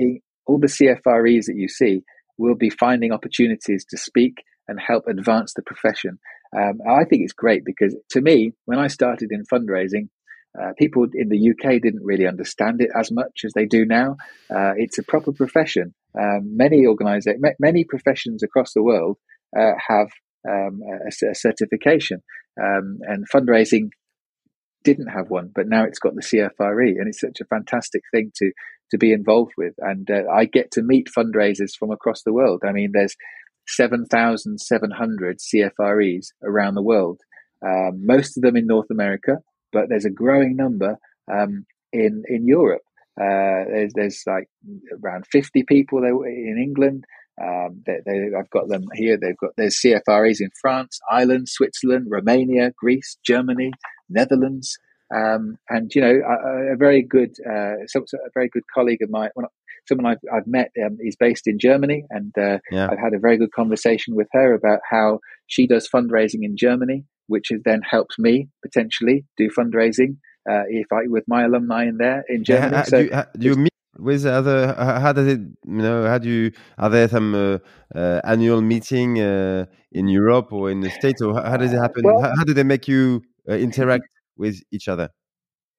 all the cfres that you see will be finding opportunities to speak and help advance the profession um, i think it's great because to me when i started in fundraising uh, people in the UK didn't really understand it as much as they do now. Uh, it's a proper profession. Um, many organizations, many professions across the world uh, have um, a, a, certification, um, and fundraising didn't have one, but now it's got the CFRE, and it's such a fantastic thing to to be involved with. And uh, I get to meet fundraisers from across the world. I mean, there's 7,700 CFREs around the world, um, most of them in North America, but there's a growing number um, in in Europe. Uh, there's there's like around 50 people in England. Um, they, they, I've got them here. They've got there's CFREs in France, Ireland, Switzerland, Romania, Greece, Germany, Netherlands, um, and you know a, a very good uh, a very good colleague of mine. Well, someone I've, I've met um, is based in Germany, and uh, yeah. I've had a very good conversation with her about how she does fundraising in Germany, which has then helps me potentially do fundraising uh, if I with my alumni in there in Germany. Yeah, so do you, do you meet with other? How does it? You know, how do you? Are there some uh, uh, annual meeting uh, in Europe or in the States, or how does it happen? Well, how, how, do they make you uh, interact with each other?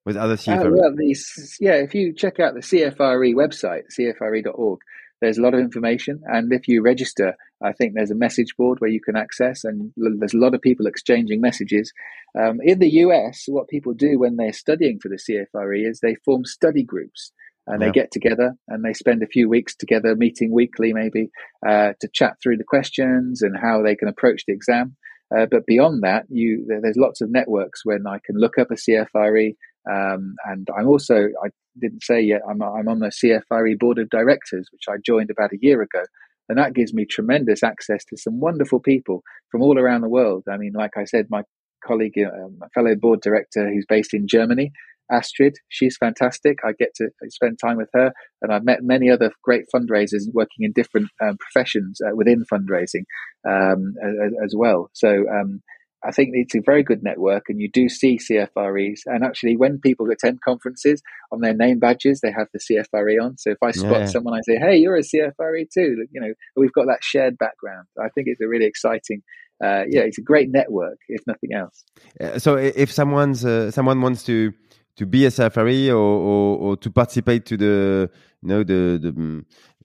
With other CFRE? Uh, well, these, yeah, if you check out the CFRE website, cfre.org, there's a lot of information. And if you register, I think there's a message board where you can access, and there's a lot of people exchanging messages. Um, in the US, what people do when they're studying for the CFRE is they form study groups and they get together and they spend a few weeks together, meeting weekly maybe, uh, to chat through the questions and how they can approach the exam. Uh, but beyond that, you there's lots of networks when I can look up a CFRE, um, and I'm also I didn't say yet I'm I'm on the CFRE board of directors, which I joined about a year ago, and that gives me tremendous access to some wonderful people from all around the world. I mean, like I said, my colleague, uh, my fellow board director, who's based in Germany, Astrid. She's fantastic. I get to spend time with her, and I've met many other great fundraisers working in different um, professions uh, within fundraising um, as, as, well. So um, I think it's a very good network, and you do see CFREs. And actually, when people attend conferences, on their name badges they have the CFRE on. So if I spot yeah. someone, I say, "Hey, you're a CFRE too." You know, we've got that shared background. I think it's a really exciting uh, yeah, it's a great network, if nothing else. Uh, so if someone's uh, someone wants to to be a CFRE or, or, or, to participate to the you know the the, mm,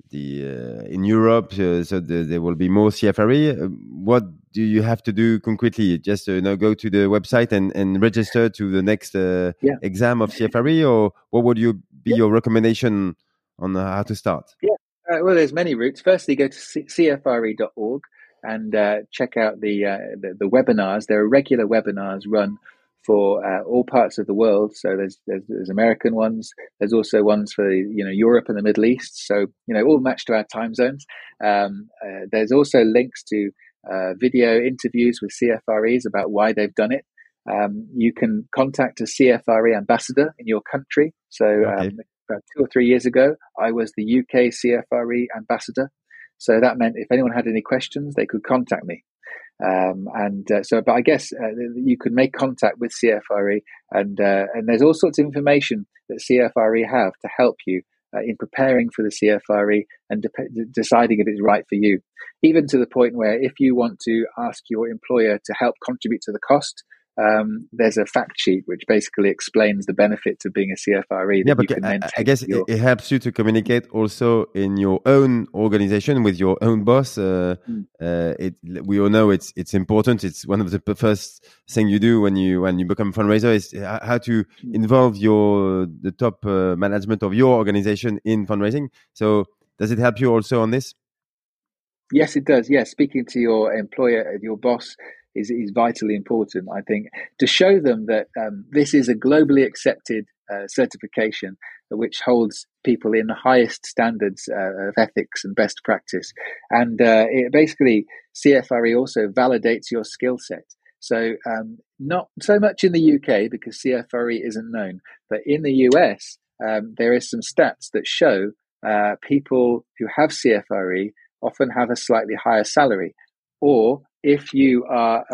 the uh, in Europe uh, so the, there will be more CFRE uh, what do you have to do concretely just uh, you know go to the website and, and register to the next uh, yeah. exam of CFRE or what would you be yeah. your recommendation on how to start yeah uh, well there's many routes firstly go to cfre.org and check out the, the the webinars there are regular webinars run for uh, all parts of the world. So there's, there's, there's American ones. There's also ones for you know Europe and the Middle East. So you know all matched to our time zones. Um, uh, there's also links to uh, video interviews with CFREs about why they've done it. Um, you can contact a CFRE ambassador in your country. So okay. um, about two or three years ago, I was the UK CFRE ambassador. So that meant if anyone had any questions, they could contact me. Um, and uh, so, but I guess uh, you can make contact with CFRE, and uh, and there's all sorts of information that CFRE have to help you uh, in preparing for the CFRE and de- deciding if it's right for you. Even to the point where, if you want to ask your employer to help contribute to the cost, um, there's a fact sheet which basically explains the benefits of being a CFRE. Yeah, but I, I, guess your... it, helps you to communicate also in your own organization with your own boss. Uh, mm. uh, it, we all know it's it's important. It's one of the first thing you do when you when you become fundraiser is how to mm. involve your the top uh, management of your organization in fundraising. So does it help you also on this? Yes, it does. Yes, speaking to your employer, your boss is, is vitally important, I think, to show them that um, this is a globally accepted uh, certification which holds people in the highest standards uh, of ethics and best practice. And uh, it basically, CFRE also validates your skill set. So, um, not so much in the UK because CFRE isn't known, but in the US, um, there is some stats that show uh, people who have CFRE often have a slightly higher salary, or if you are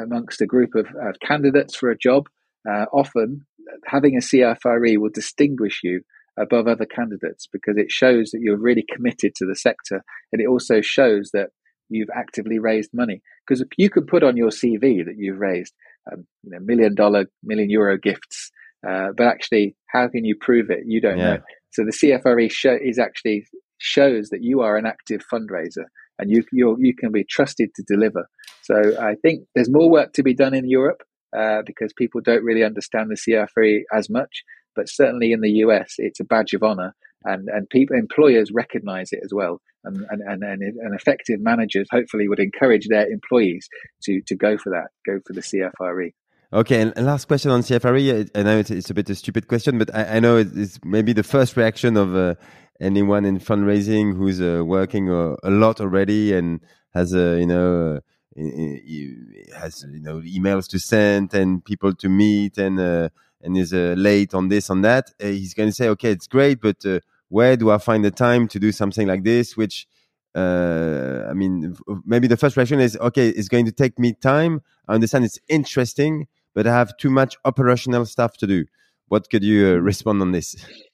amongst a group of, of candidates for a job, uh, often having a CFRE will distinguish you above other candidates because it shows that you're really committed to the sector and it also shows that you've actively raised money. Because you can put on your CV that you've raised um, you know million dollar million euro gifts uh, but actually how can you prove it? You don't yeah. know. So the CFRE show is actually shows that you are an active fundraiser and you you you can be trusted to deliver. So I think there's more work to be done in Europe uh, because people don't really understand the CFRE as much. But certainly in the US, it's a badge of honor, and and people employers recognize it as well. And and, and, and effective managers hopefully would encourage their employees to to go for that, go for the CFRE. Okay, and last question on CFRE. I know it's, a bit a stupid question, but I, I know it's maybe the first reaction of uh, anyone in fundraising who's uh, working a, a, lot already and has a uh, you know uh, has you know emails to send and people to meet and uh, and is uh, late on this on that. he's going to say, okay, it's great, but where do I find the time to do something like this? Which I mean, maybe the first reaction is, okay, it's going to take me time. I understand it's interesting but I have too much operational stuff to do. What could you uh, respond on this?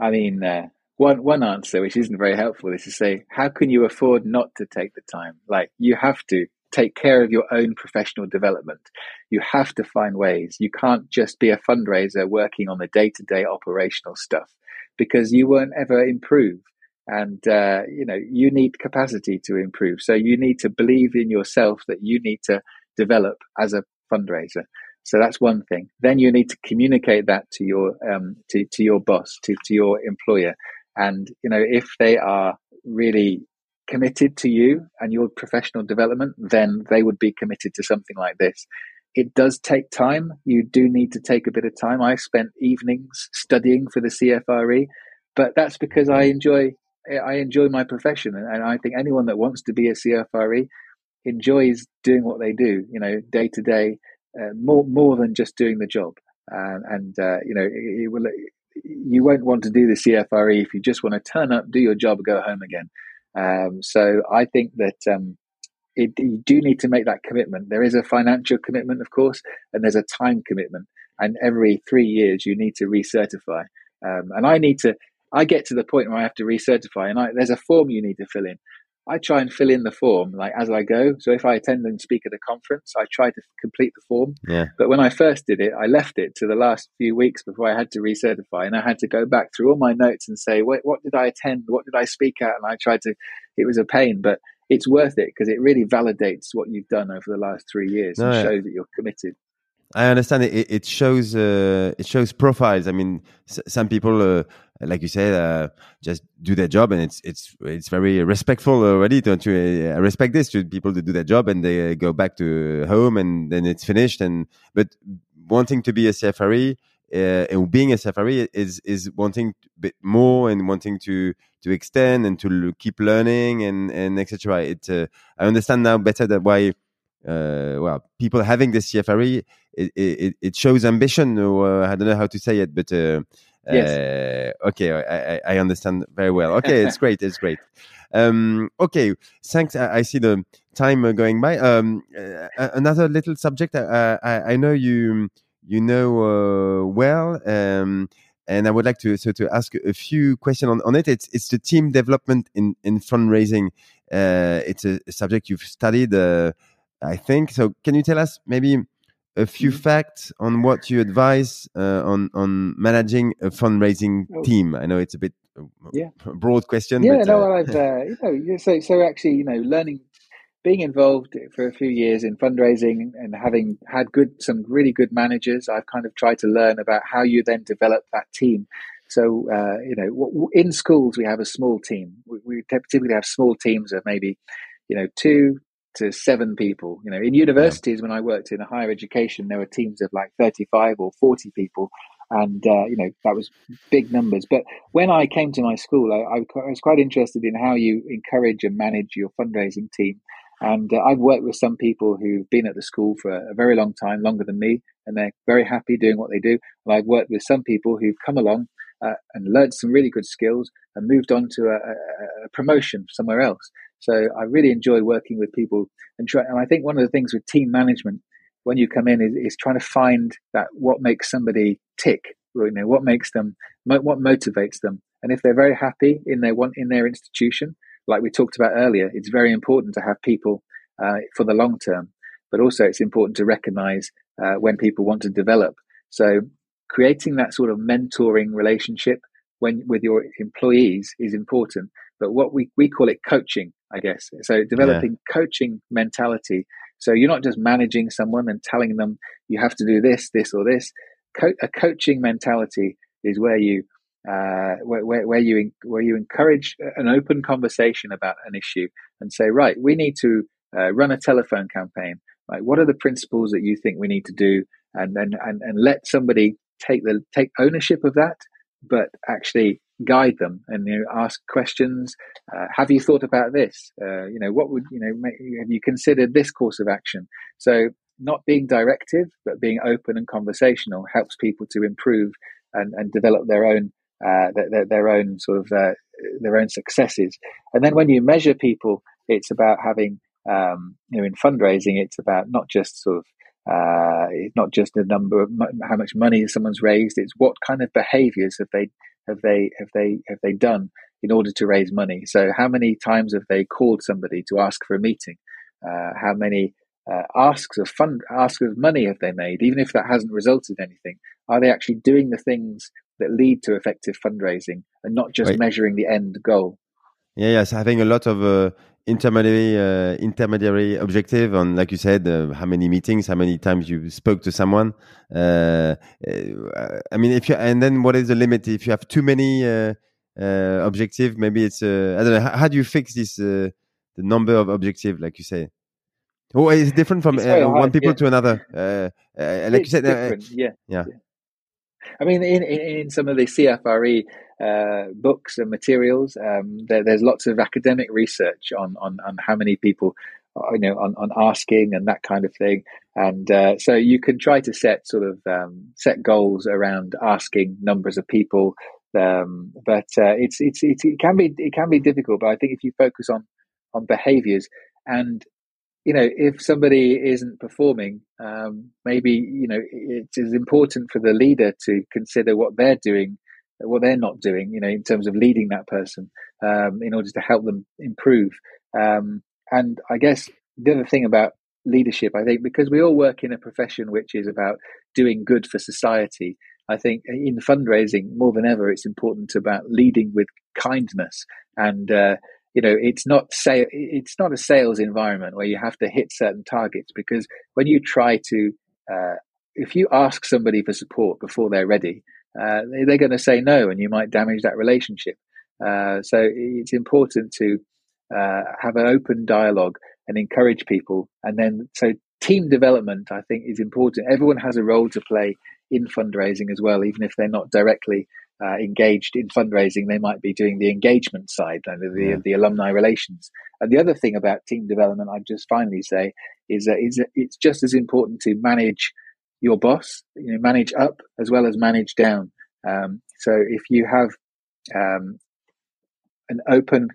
I mean, uh, one one answer, which isn't very helpful, is to say, how can you afford not to take the time? Like you have to take care of your own professional development. You have to find ways. You can't just be a fundraiser working on the day to day operational stuff because you won't ever improve. And, uh, you know, you need capacity to improve. So you need to believe in yourself that you need to develop as a fundraiser. So that's one thing. Then you need to communicate that to your um, to, to your boss, to, to your employer. And you know, if they are really committed to you and your professional development, then they would be committed to something like this. It does take time. You do need to take a bit of time. I spent evenings studying for the CFRE, but that's because I enjoy I enjoy my profession, and I think anyone that wants to be a CFRE enjoys doing what they do, you know, day to day, uh, more more than just doing the job. And uh, you know, it, it will, you won't want to do the CFRE if you just want to turn up, do your job, go home again. Um, so I think that um, it, you do need to make that commitment. There is a financial commitment, of course, and there's a time commitment. And every three years, you need to recertify. Um, and I need to. I get to the point where I have to recertify, and I, there's a form you need to fill in. I try and fill in the form like as I go. So if I attend and speak at a conference, I try to complete the form. Yeah. But when I first did it, I left it to the last few weeks before I had to recertify, and I had to go back through all my notes and say, "What, what did I attend? What did I speak at?" And I tried to. It was a pain, but it's worth it because it really validates what you've done over the last three years no, and yeah. shows that you're committed. I understand it. It shows uh, it shows profiles. I mean, some people, uh, like you said, uh, just do their job, and it's it's it's very respectful already. Don't you? I respect this to people to do their job, and they go back to home, and then it's finished. And but wanting to be a CFRE uh, and being a CFRE is is wanting a bit more and wanting to to extend and to keep learning and and etc. It uh, I understand now better that why uh, well, people having the CFRE, it, it, it shows ambition. Or uh, I don't know how to say it, but uh, yes. okay, I, I understand very well. Okay, it's great. It's great. Um, okay, thanks. I, I, see the time going by. Um, another little subject. I, I, I, know you you know well. Um, and I would like to so to ask a few questions on, on it. It's it's the team development in in fundraising. Uh, it's a, a, subject you've studied. Uh, I think. So, can you tell us maybe a few mm-hmm. facts on what you advise uh, on on managing a fundraising oh. team? I know it's a bit uh, yeah. broad question. Yeah, but, no, uh, I've uh, you know, so so actually, you know, learning, being involved for a few years in fundraising and having had good some really good managers, I've kind of tried to learn about how you then develop that team. So, uh, you know, in schools we have a small team. We, we typically have small teams of maybe, you know, two, to seven people. You know, in universities, yeah. when I worked in a higher education, there were teams of like 35 or 40 people. And, uh, you know, that was big numbers. But when I came to my school, I, I was quite interested in how you encourage and manage your fundraising team. And uh, I've worked with some people who've been at the school for a very long time, longer than me, and they're very happy doing what they do. And I've worked with some people who've come along uh, and learned some really good skills and moved on to a, a, promotion somewhere else. So I really enjoy working with people and try. And I think one of the things with team management when you come in is, is trying to find that what makes somebody tick. You know, what makes them, what motivates them, and if they're very happy in their one in their institution, like we talked about earlier, it's very important to have people uh, for the long term. But also, it's important to recognise uh, when people want to develop. So, creating that sort of mentoring relationship when with your employees is important. But what we, we call it coaching, I guess. So developing yeah. coaching mentality. So you're not just managing someone and telling them you have to do this, this, or this. Co- a coaching mentality is where you uh, where, where, where, you where you encourage an open conversation about an issue and say, right, we need to uh, run a telephone campaign. Right, what are the principles that you think we need to do, and then and, and let somebody take the take ownership of that, but actually guide them and you know, ask questions. Uh, have you thought about this? Uh, you know, what would you know? Make, have you considered this course of action? So not being directive, but being open and conversational helps people to improve and, and develop their own uh, their, their, own sort of uh, their own successes. And then when you measure people, it's about having um, you know in fundraising, it's about not just sort of uh, it's not just the number of how much money someone's raised. It's what kind of behaviours have they have they have they have they done in order to raise money. So how many times have they called somebody to ask for a meeting? Uh, how many uh, asks of fund asks of money have they made? Even if that hasn't resulted in anything, are they actually doing the things that lead to effective fundraising and not just measuring the end goal? Yeah, yes, having a lot of uh, intermediary uh, intermediary objective on, like you said, uh, how many meetings, how many times you spoke to someone. Uh, uh, I mean, if you and then what is the limit? If you have too many uh, objective, maybe it's I don't know. How, how, do you fix this the number of objective, like you say? Oh, it's different from one people yeah. to another. like it's you said, yeah. yeah. yeah. I mean, in, in, some of the CFRE uh, books and materials, um, there, there's lots of academic research on, on, on how many people, uh, you know, on, on asking and that kind of thing. And uh, so you can try to set sort of um, set goals around asking numbers of people. Um, but uh, it's, it's, it's, it can be it can be difficult. But I think if you focus on on behaviors and you know, if somebody isn't performing, um, maybe you know it is important for the leader to consider what they're doing, what they're not doing. You know, in terms of leading that person, um, in order to help them improve. Um, and I guess the other thing about leadership, I think, because we all work in a profession which is about doing good for society. I think in fundraising more than ever, it's important about leading with kindness and uh, you know it's not say it's not a sales environment where you have to hit certain targets because when you try to uh, if you ask somebody for support before they're ready uh, they're going to say no and you might damage that relationship uh, so it's important to uh, have an open dialogue and encourage people and then so team development i think is important everyone has a role to play in fundraising as well even if they're not directly uh, engaged in fundraising, they might be doing the engagement side, and the, yeah. the alumni relations. And the other thing about team development, I'd just finally say, is that it's just as important to manage your boss, you know, manage up as well as manage down. Um, so if you have um, an open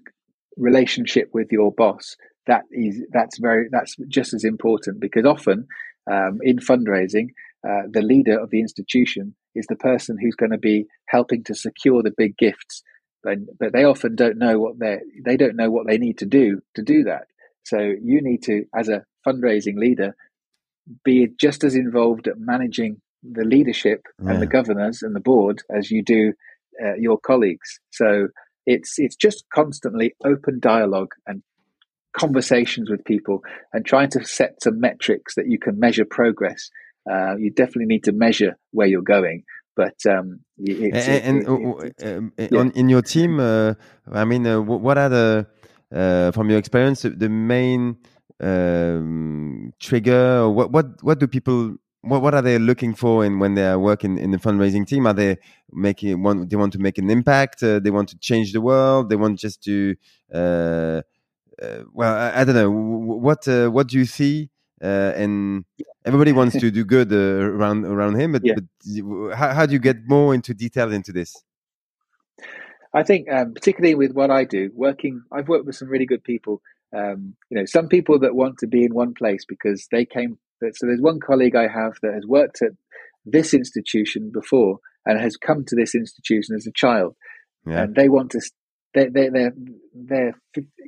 relationship with your boss, that is that's very that's just as important because often um, in fundraising, uh, the leader of the institution is the person who's going to be helping to secure the big gifts. But, but they often don't know what they they don't know what they need to do to do that. So you need to, as a fundraising leader, be just as involved at managing the leadership yeah. and the governors and the board as you do uh, your colleagues. So it's it's just constantly open dialogue and conversations with people and trying to set some metrics that you can measure progress uh, you definitely need to measure where you're going. But um, it's, and, it, it, it, um, yeah. on, in your team, uh, I mean, uh, what are the uh, from your experience the main um, trigger? what what what do people what what are they looking for in when they are working in the fundraising team? Are they making one? They want to make an impact. Uh, they want to change the world. They want just to. Uh, uh, well, I, I, don't know. What uh, what do you see? Uh, and everybody wants to do good uh, around around him. But, yeah. but how, how, do you get more into detail into this? I think, um, particularly with what I do, working, I've worked with some really good people. Um, you know, some people that want to be in one place because they came. So there's one colleague I have that has worked at this institution before and has come to this institution as a child, yeah. and they want to they they they're they're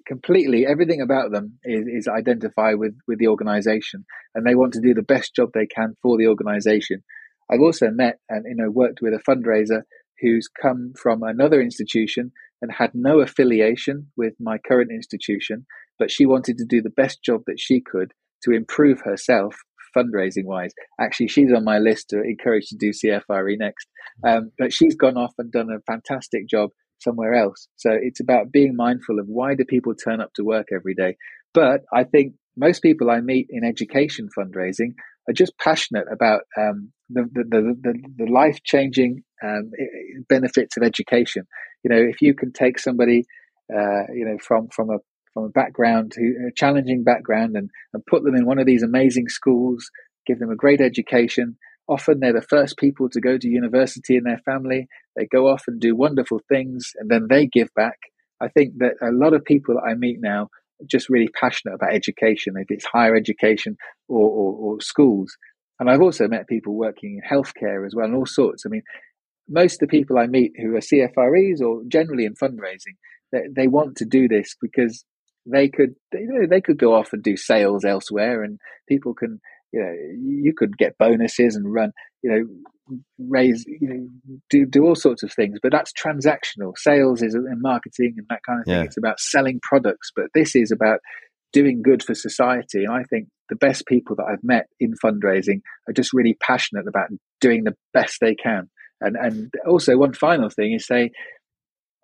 completely everything about them is, is identify with with the organization and they want to do the best job they can for the organization i've also met and you know worked with a fundraiser who's come from another institution and had no affiliation with my current institution, but she wanted to do the best job that she could to improve herself fundraising wise. Actually, she's on my list to encourage to do CFRE next. Um, but she's gone off and done a fantastic job somewhere else. So it's about being mindful of why do people turn up to work every day. But I think most people I meet in education fundraising are just passionate about um, the, the, the, the, life changing um, benefits of education. You know, if you can take somebody, uh, you know, from from a from a background, who, a challenging background, and and put them in one of these amazing schools, give them a great education. Often they're the first people to go to university in their family. They go off and do wonderful things, and then they give back. I think that a lot of people that I meet now are just really passionate about education, if it's higher education or, or, or schools. And I've also met people working in healthcare as well, and all sorts. I mean, most of the people I meet who are CFREs or generally in fundraising, they, they want to do this because they could they, they could go off and do sales elsewhere, and people can you know you could get bonuses and run you know raise you know do do all sorts of things but that's transactional. Sales is in marketing and that kind of thing yeah. it's about selling products but this is about doing good for society. And i think the best people that i've met in fundraising are just really passionate about doing the best they can. And and also one final thing is say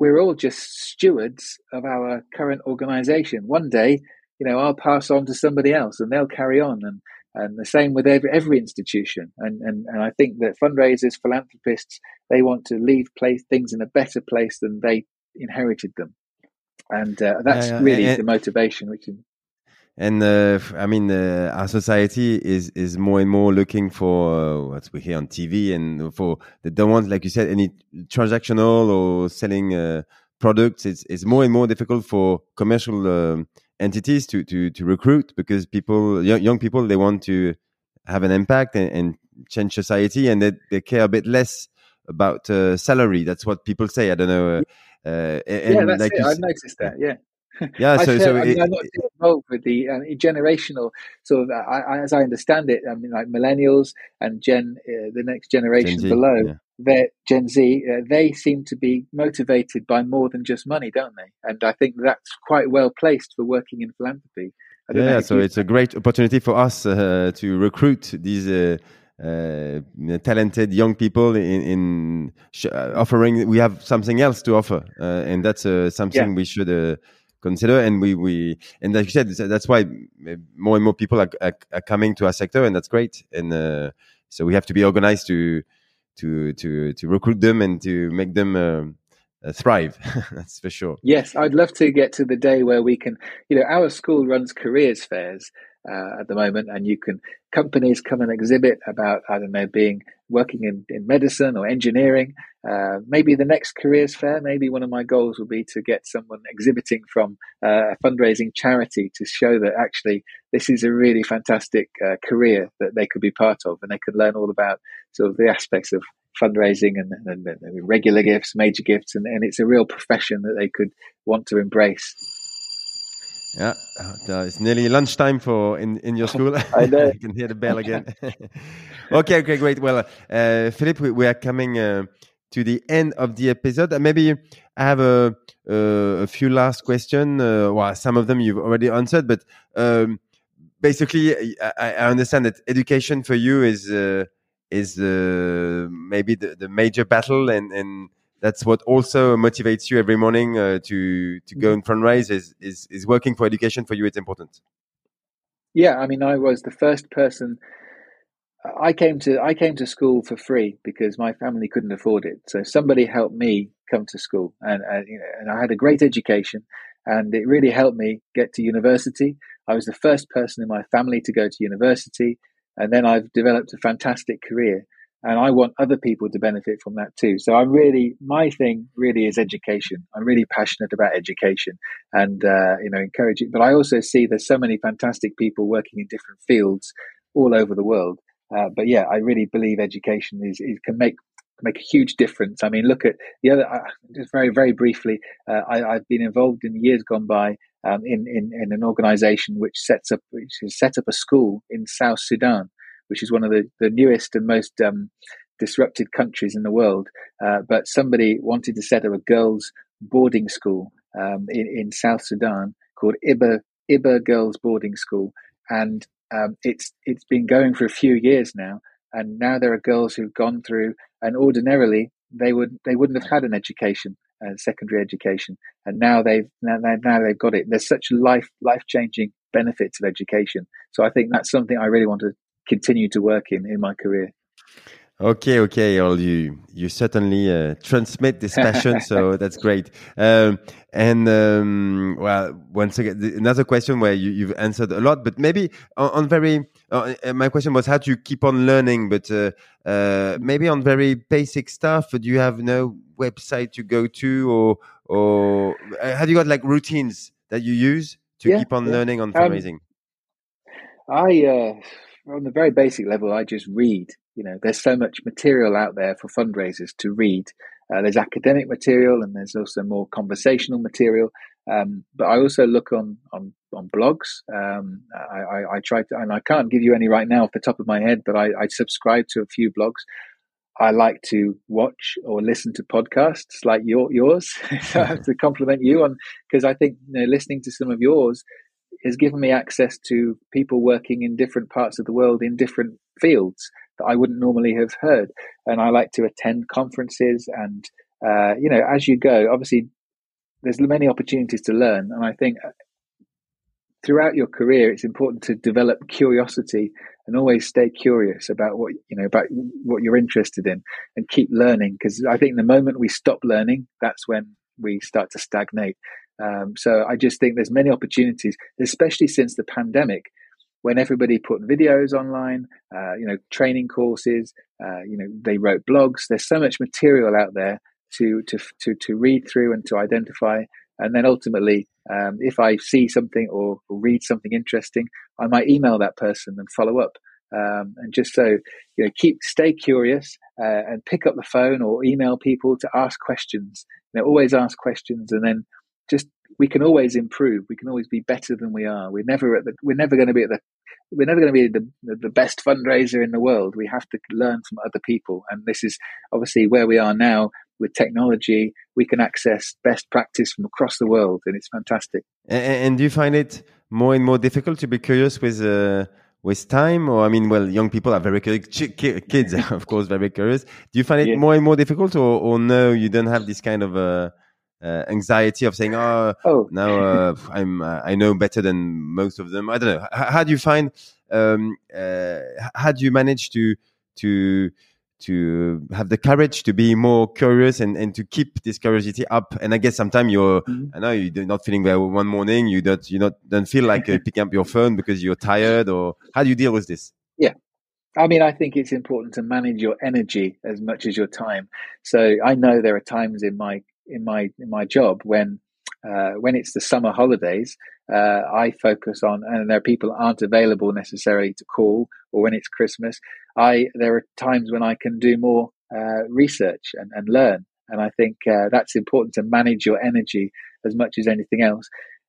we're all just stewards of our current organization one day you know i'll pass on to somebody else and they'll carry on and and the same with every, every institution. And, and, and I think that fundraisers, philanthropists, they want to leave place, things in a better place than they inherited them. And uh, that's yeah, yeah. really the motivation, which is, and uh, I mean, uh, our society is is more and more looking for uh, what we hear on TV, and for they don't want, like you said, any transactional or selling uh, products. It's it's more and more difficult for commercial um, entities to to to recruit because people young, young people they want to have an impact and, and change society and they, they care a bit less about uh, salary that's what people say i don't know uh, uh, yeah that's like it. I've noticed that yeah yeah so, so I mean, i'm not involved with the uh, generational sort of I, I, as i understand it i mean like millennials and gen uh, the next generation gen below yeah that Gen Z, uh, they seem to be motivated by more than just money, don't they? And I think that's quite well placed for working in philanthropy. Yeah, so it's a great opportunity for us uh, to recruit these uh, uh talented young people in, in uh, offering. We have something else to offer, uh, and that's something yeah. we should consider. And we, we and like you said, that's why more and more people are, are, are coming to our sector, and that's great. And so we have to be organized to to to to recruit them and to make them uh, uh, thrive. That's for sure. Yes, I'd love to get to the day where we can. You know, our school runs careers fairs uh, at the moment, and you can companies come and exhibit about I don't know being working in, in medicine or engineering. Uh, maybe the next careers fair, maybe one of my goals will be to get someone exhibiting from uh, a fundraising charity to show that actually this is a really fantastic uh, career that they could be part of and they could learn all about sort of the aspects of fundraising and, and, and regular gifts, major gifts, and, and it's a real profession that they could want to embrace. Yeah, uh, it's nearly lunchtime for in, in your school. I know. you can hear the bell again. okay, okay, great. Well, uh, Phillip, we, we, are coming uh, to the end of the episode. Uh, maybe I have a, a few last questions. Uh, well, some of them you've already answered, but um, basically, I, I, understand that education for you is uh, is maybe the, the major battle and and that's what also motivates you every morning uh, to to go and fundraise is, is is working for education for you it's important. Yeah i mean i was the first person i came to i came to school for free because my family couldn't afford it. So somebody helped me come to school and and, you know, and i had a great education and it really helped me get to university. I was the first person in my family to go to university and then i've developed a fantastic career and I want other people to benefit from that too. So I'm really my thing really is education. I'm really passionate about education and uh, you know encouraging. But I also see there's so many fantastic people working in different fields all over the world. Uh, but yeah, I really believe education is, is can make make a huge difference. I mean, look at the other. Uh, just very very briefly, uh, I, have been involved in years gone by um, in, in in an organisation which sets up which has set up a school in South Sudan which is one of the, the newest and most um, disrupted countries in the world. Uh, but somebody wanted to set up a girls' boarding school um, in, in South Sudan called Ibba Ibba Girls Boarding School, and um, it's it's been going for a few years now. And now there are girls who've gone through, and ordinarily they would they wouldn't have had an education, uh, secondary education, and now they've now, now they've got it. There's such life life changing benefits of education. So I think that's something I really want to continue to work in in my career. Okay, okay, well, you you certainly uh, transmit this passion, so that's great. Um, and um, well, once again, another question where you, have answered a lot, but maybe on, on very. Uh, my question was how do you keep on learning, but uh, uh maybe on very basic stuff. Do you have no website to go to, or or uh, have you got like routines that you use to yeah, keep on yeah. learning on um, fundraising? Um, I uh, on the very basic level, I just read you know, there's so much material out there for fundraisers to read. Uh, there's academic material and there's also more conversational material. Um, but I also look on on, on blogs. Um, I, I, I, try to, and I can't give you any right now off the top of my head, but I, I subscribe to a few blogs. I like to watch or listen to podcasts like your, yours. so I have to compliment you on because I think you know, listening to some of yours has given me access to people working in different parts of the world in different fields that I wouldn't normally have heard. And I like to attend conferences and, uh, you know, as you go, obviously there's many opportunities to learn. And I think uh, throughout your career, it's important to develop curiosity and always stay curious about what, you know, about what you're interested in and keep learning. Because I think the moment we stop learning, that's when we start to stagnate. Um, so I just think there's many opportunities, especially since the pandemic when everybody put videos online, uh, you know, training courses, uh, you know, they wrote blogs. There's so much material out there to to to to read through and to identify, and then ultimately, um, if I see something or, or, read something interesting, I might email that person and follow up. Um, and just so you know, keep stay curious uh, and pick up the phone or email people to ask questions. You know, always ask questions, and then just we can always improve. We can always be better than we are. We're never at the, we're never going to be at the we're never going to be the, the best fundraiser in the world. We have to learn from other people. And this is obviously where we are now with technology. We can access best practice from across the world, and it's fantastic. And, and do you find it more and more difficult to be curious with? Uh, with time or i mean well young people are very curious kids of course very curious do you find it yeah. more and more difficult or, or no you don't have this kind of uh, uh, anxiety of saying, "Oh, oh. now uh, I'm uh, I know better than most of them." I don't know. H- how do you find? Um, uh, how do you manage to to to have the courage to be more curious and, and to keep this curiosity up? And I guess sometimes you're, mm-hmm. I know you're not feeling well one morning. You don't you not don't feel like uh, picking up your phone because you're tired. Or how do you deal with this? Yeah, I mean, I think it's important to manage your energy as much as your time. So I know there are times in my in my in my job when uh, when it's the summer holidays, uh, I focus on, and there are people aren't available necessarily to call, or when it's Christmas, I there are times when I can do more uh, research and, and learn, and I think uh, that's important to manage your energy as much as anything else,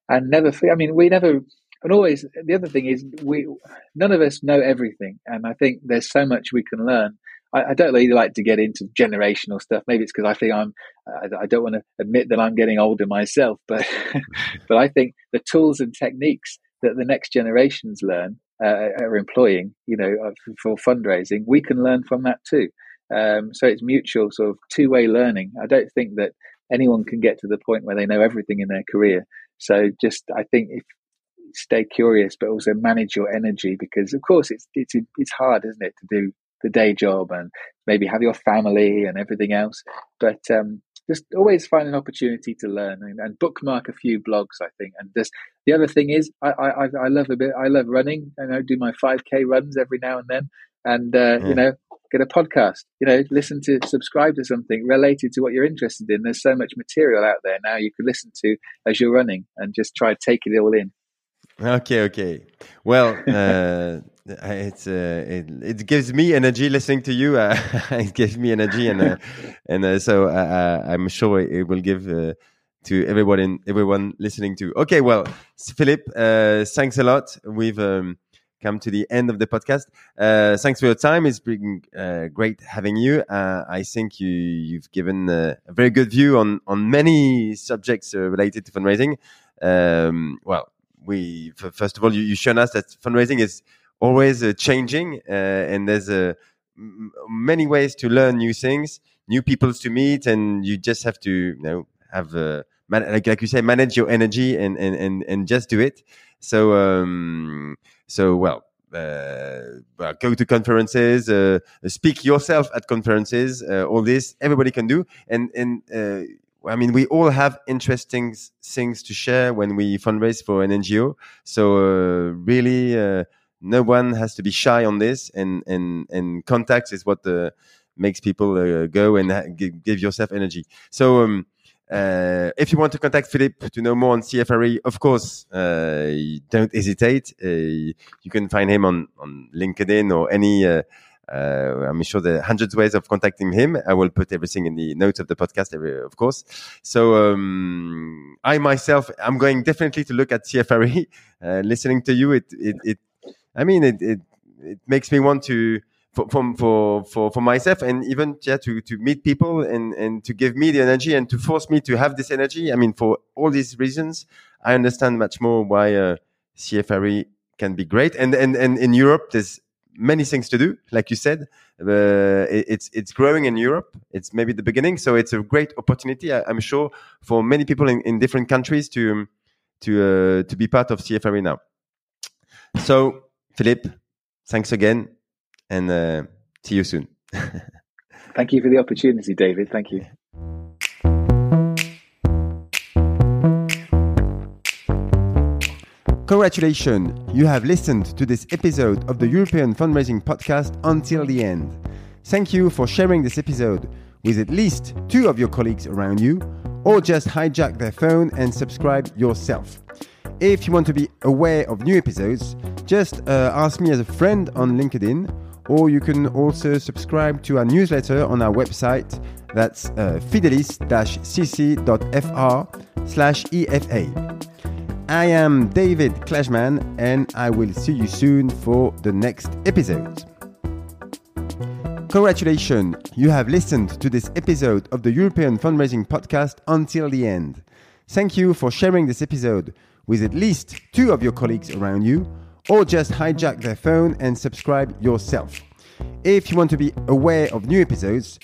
and never. I mean, we never. And always, the other thing is, we none of us know everything, and I think there's so much we can learn I, I, don't really like to get into generational stuff. Maybe it's because I think I'm, I, I don't want to admit that I'm getting older myself, but, but I think the tools and techniques that the next generations learn uh, are employing, you know, uh, for fundraising, we can learn from that too. Um, so it's mutual sort of two way learning. I don't think that anyone can get to the point where they know everything in their career. So just, I think if stay curious, but also manage your energy because of course it's, it's, it's hard, isn't it, to do the day job and maybe have your family and everything else. But um, just always find an opportunity to learn and, and, bookmark a few blogs. I think, and just the other thing is, I, I I love a bit. I love running, and I do my five k runs every now and then, and uh, you know. Get a podcast, you know, listen to, subscribe to something related to what you're interested in. There's so much material out there now you can listen to as you're running and just try to take it all in. Okay, okay. Well, uh, it's uh, it, it gives me energy listening to you. Uh, it gives me energy, and uh, and uh, so uh, uh, I'm sure it will give to everyone in everyone listening to. Okay, well, Phillip, thanks a lot. We've um, come to the end of the podcast. Uh, thanks for your time. It's been uh, great having you. Uh, I think you you've given a very good view on on many subjects uh, related to fundraising. Um, well, we first of all, you, you've shown us that fundraising is always uh, changing, uh, and there's uh, many ways to learn new things, new people to meet, and you just have to you know have uh, man- like like you say, manage your energy and and and, and just do it. So um, so well. Uh, go to conferences, uh, speak yourself at conferences. Uh, all this everybody can do, and and uh, I mean, we all have interesting things to share when we fundraise for an NGO. So really, no one has to be shy on this, and and and contacts is what uh, makes people uh, go and give, give, yourself energy. So. Um, uh, if you want to contact Phillip to know more on CFRE, of course, uh, don't hesitate. you can find him on, on LinkedIn or any uh, I'm sure there are hundreds of ways of contacting him. I will put everything in the notes of the podcast, of course. So um, I myself, I'm going definitely to look at CFRE. Uh, listening to you, it, it, it I mean, it, it, it makes me want to for, for, for, for myself and even yeah, to, to meet people and, and to give me the energy and to force me to have this energy. I mean, for all these reasons, I understand much more why uh, CFRE can be great. And, and, and in Europe, there's many things to do, like you said. Uh, it's it's growing in Europe. It's maybe the beginning, so it's a great opportunity. I, am sure for many people in, in different countries to to uh, to be part of CFRE now. So, Philippe, thanks again, and uh, see you soon. Thank you for the opportunity, David. Thank you. Congratulations, you have listened to this episode of the European Fundraising Podcast until the end. Thank you for sharing this episode with at least two of your colleagues around you, or just hijack their phone and subscribe yourself. If you want to be aware of new episodes, just uh, ask me as a friend on LinkedIn, or you can also subscribe to our newsletter on our website. That's uh, fidelis-cc.fr slash EFA. I am David Klashman, and I will see you soon for the next episode. Congratulations, you have listened to this episode of the European Fundraising Podcast until the end. Thank you for sharing this episode with at least two of your colleagues around you, or just hijack their phone and subscribe yourself. If you want to be aware of new episodes,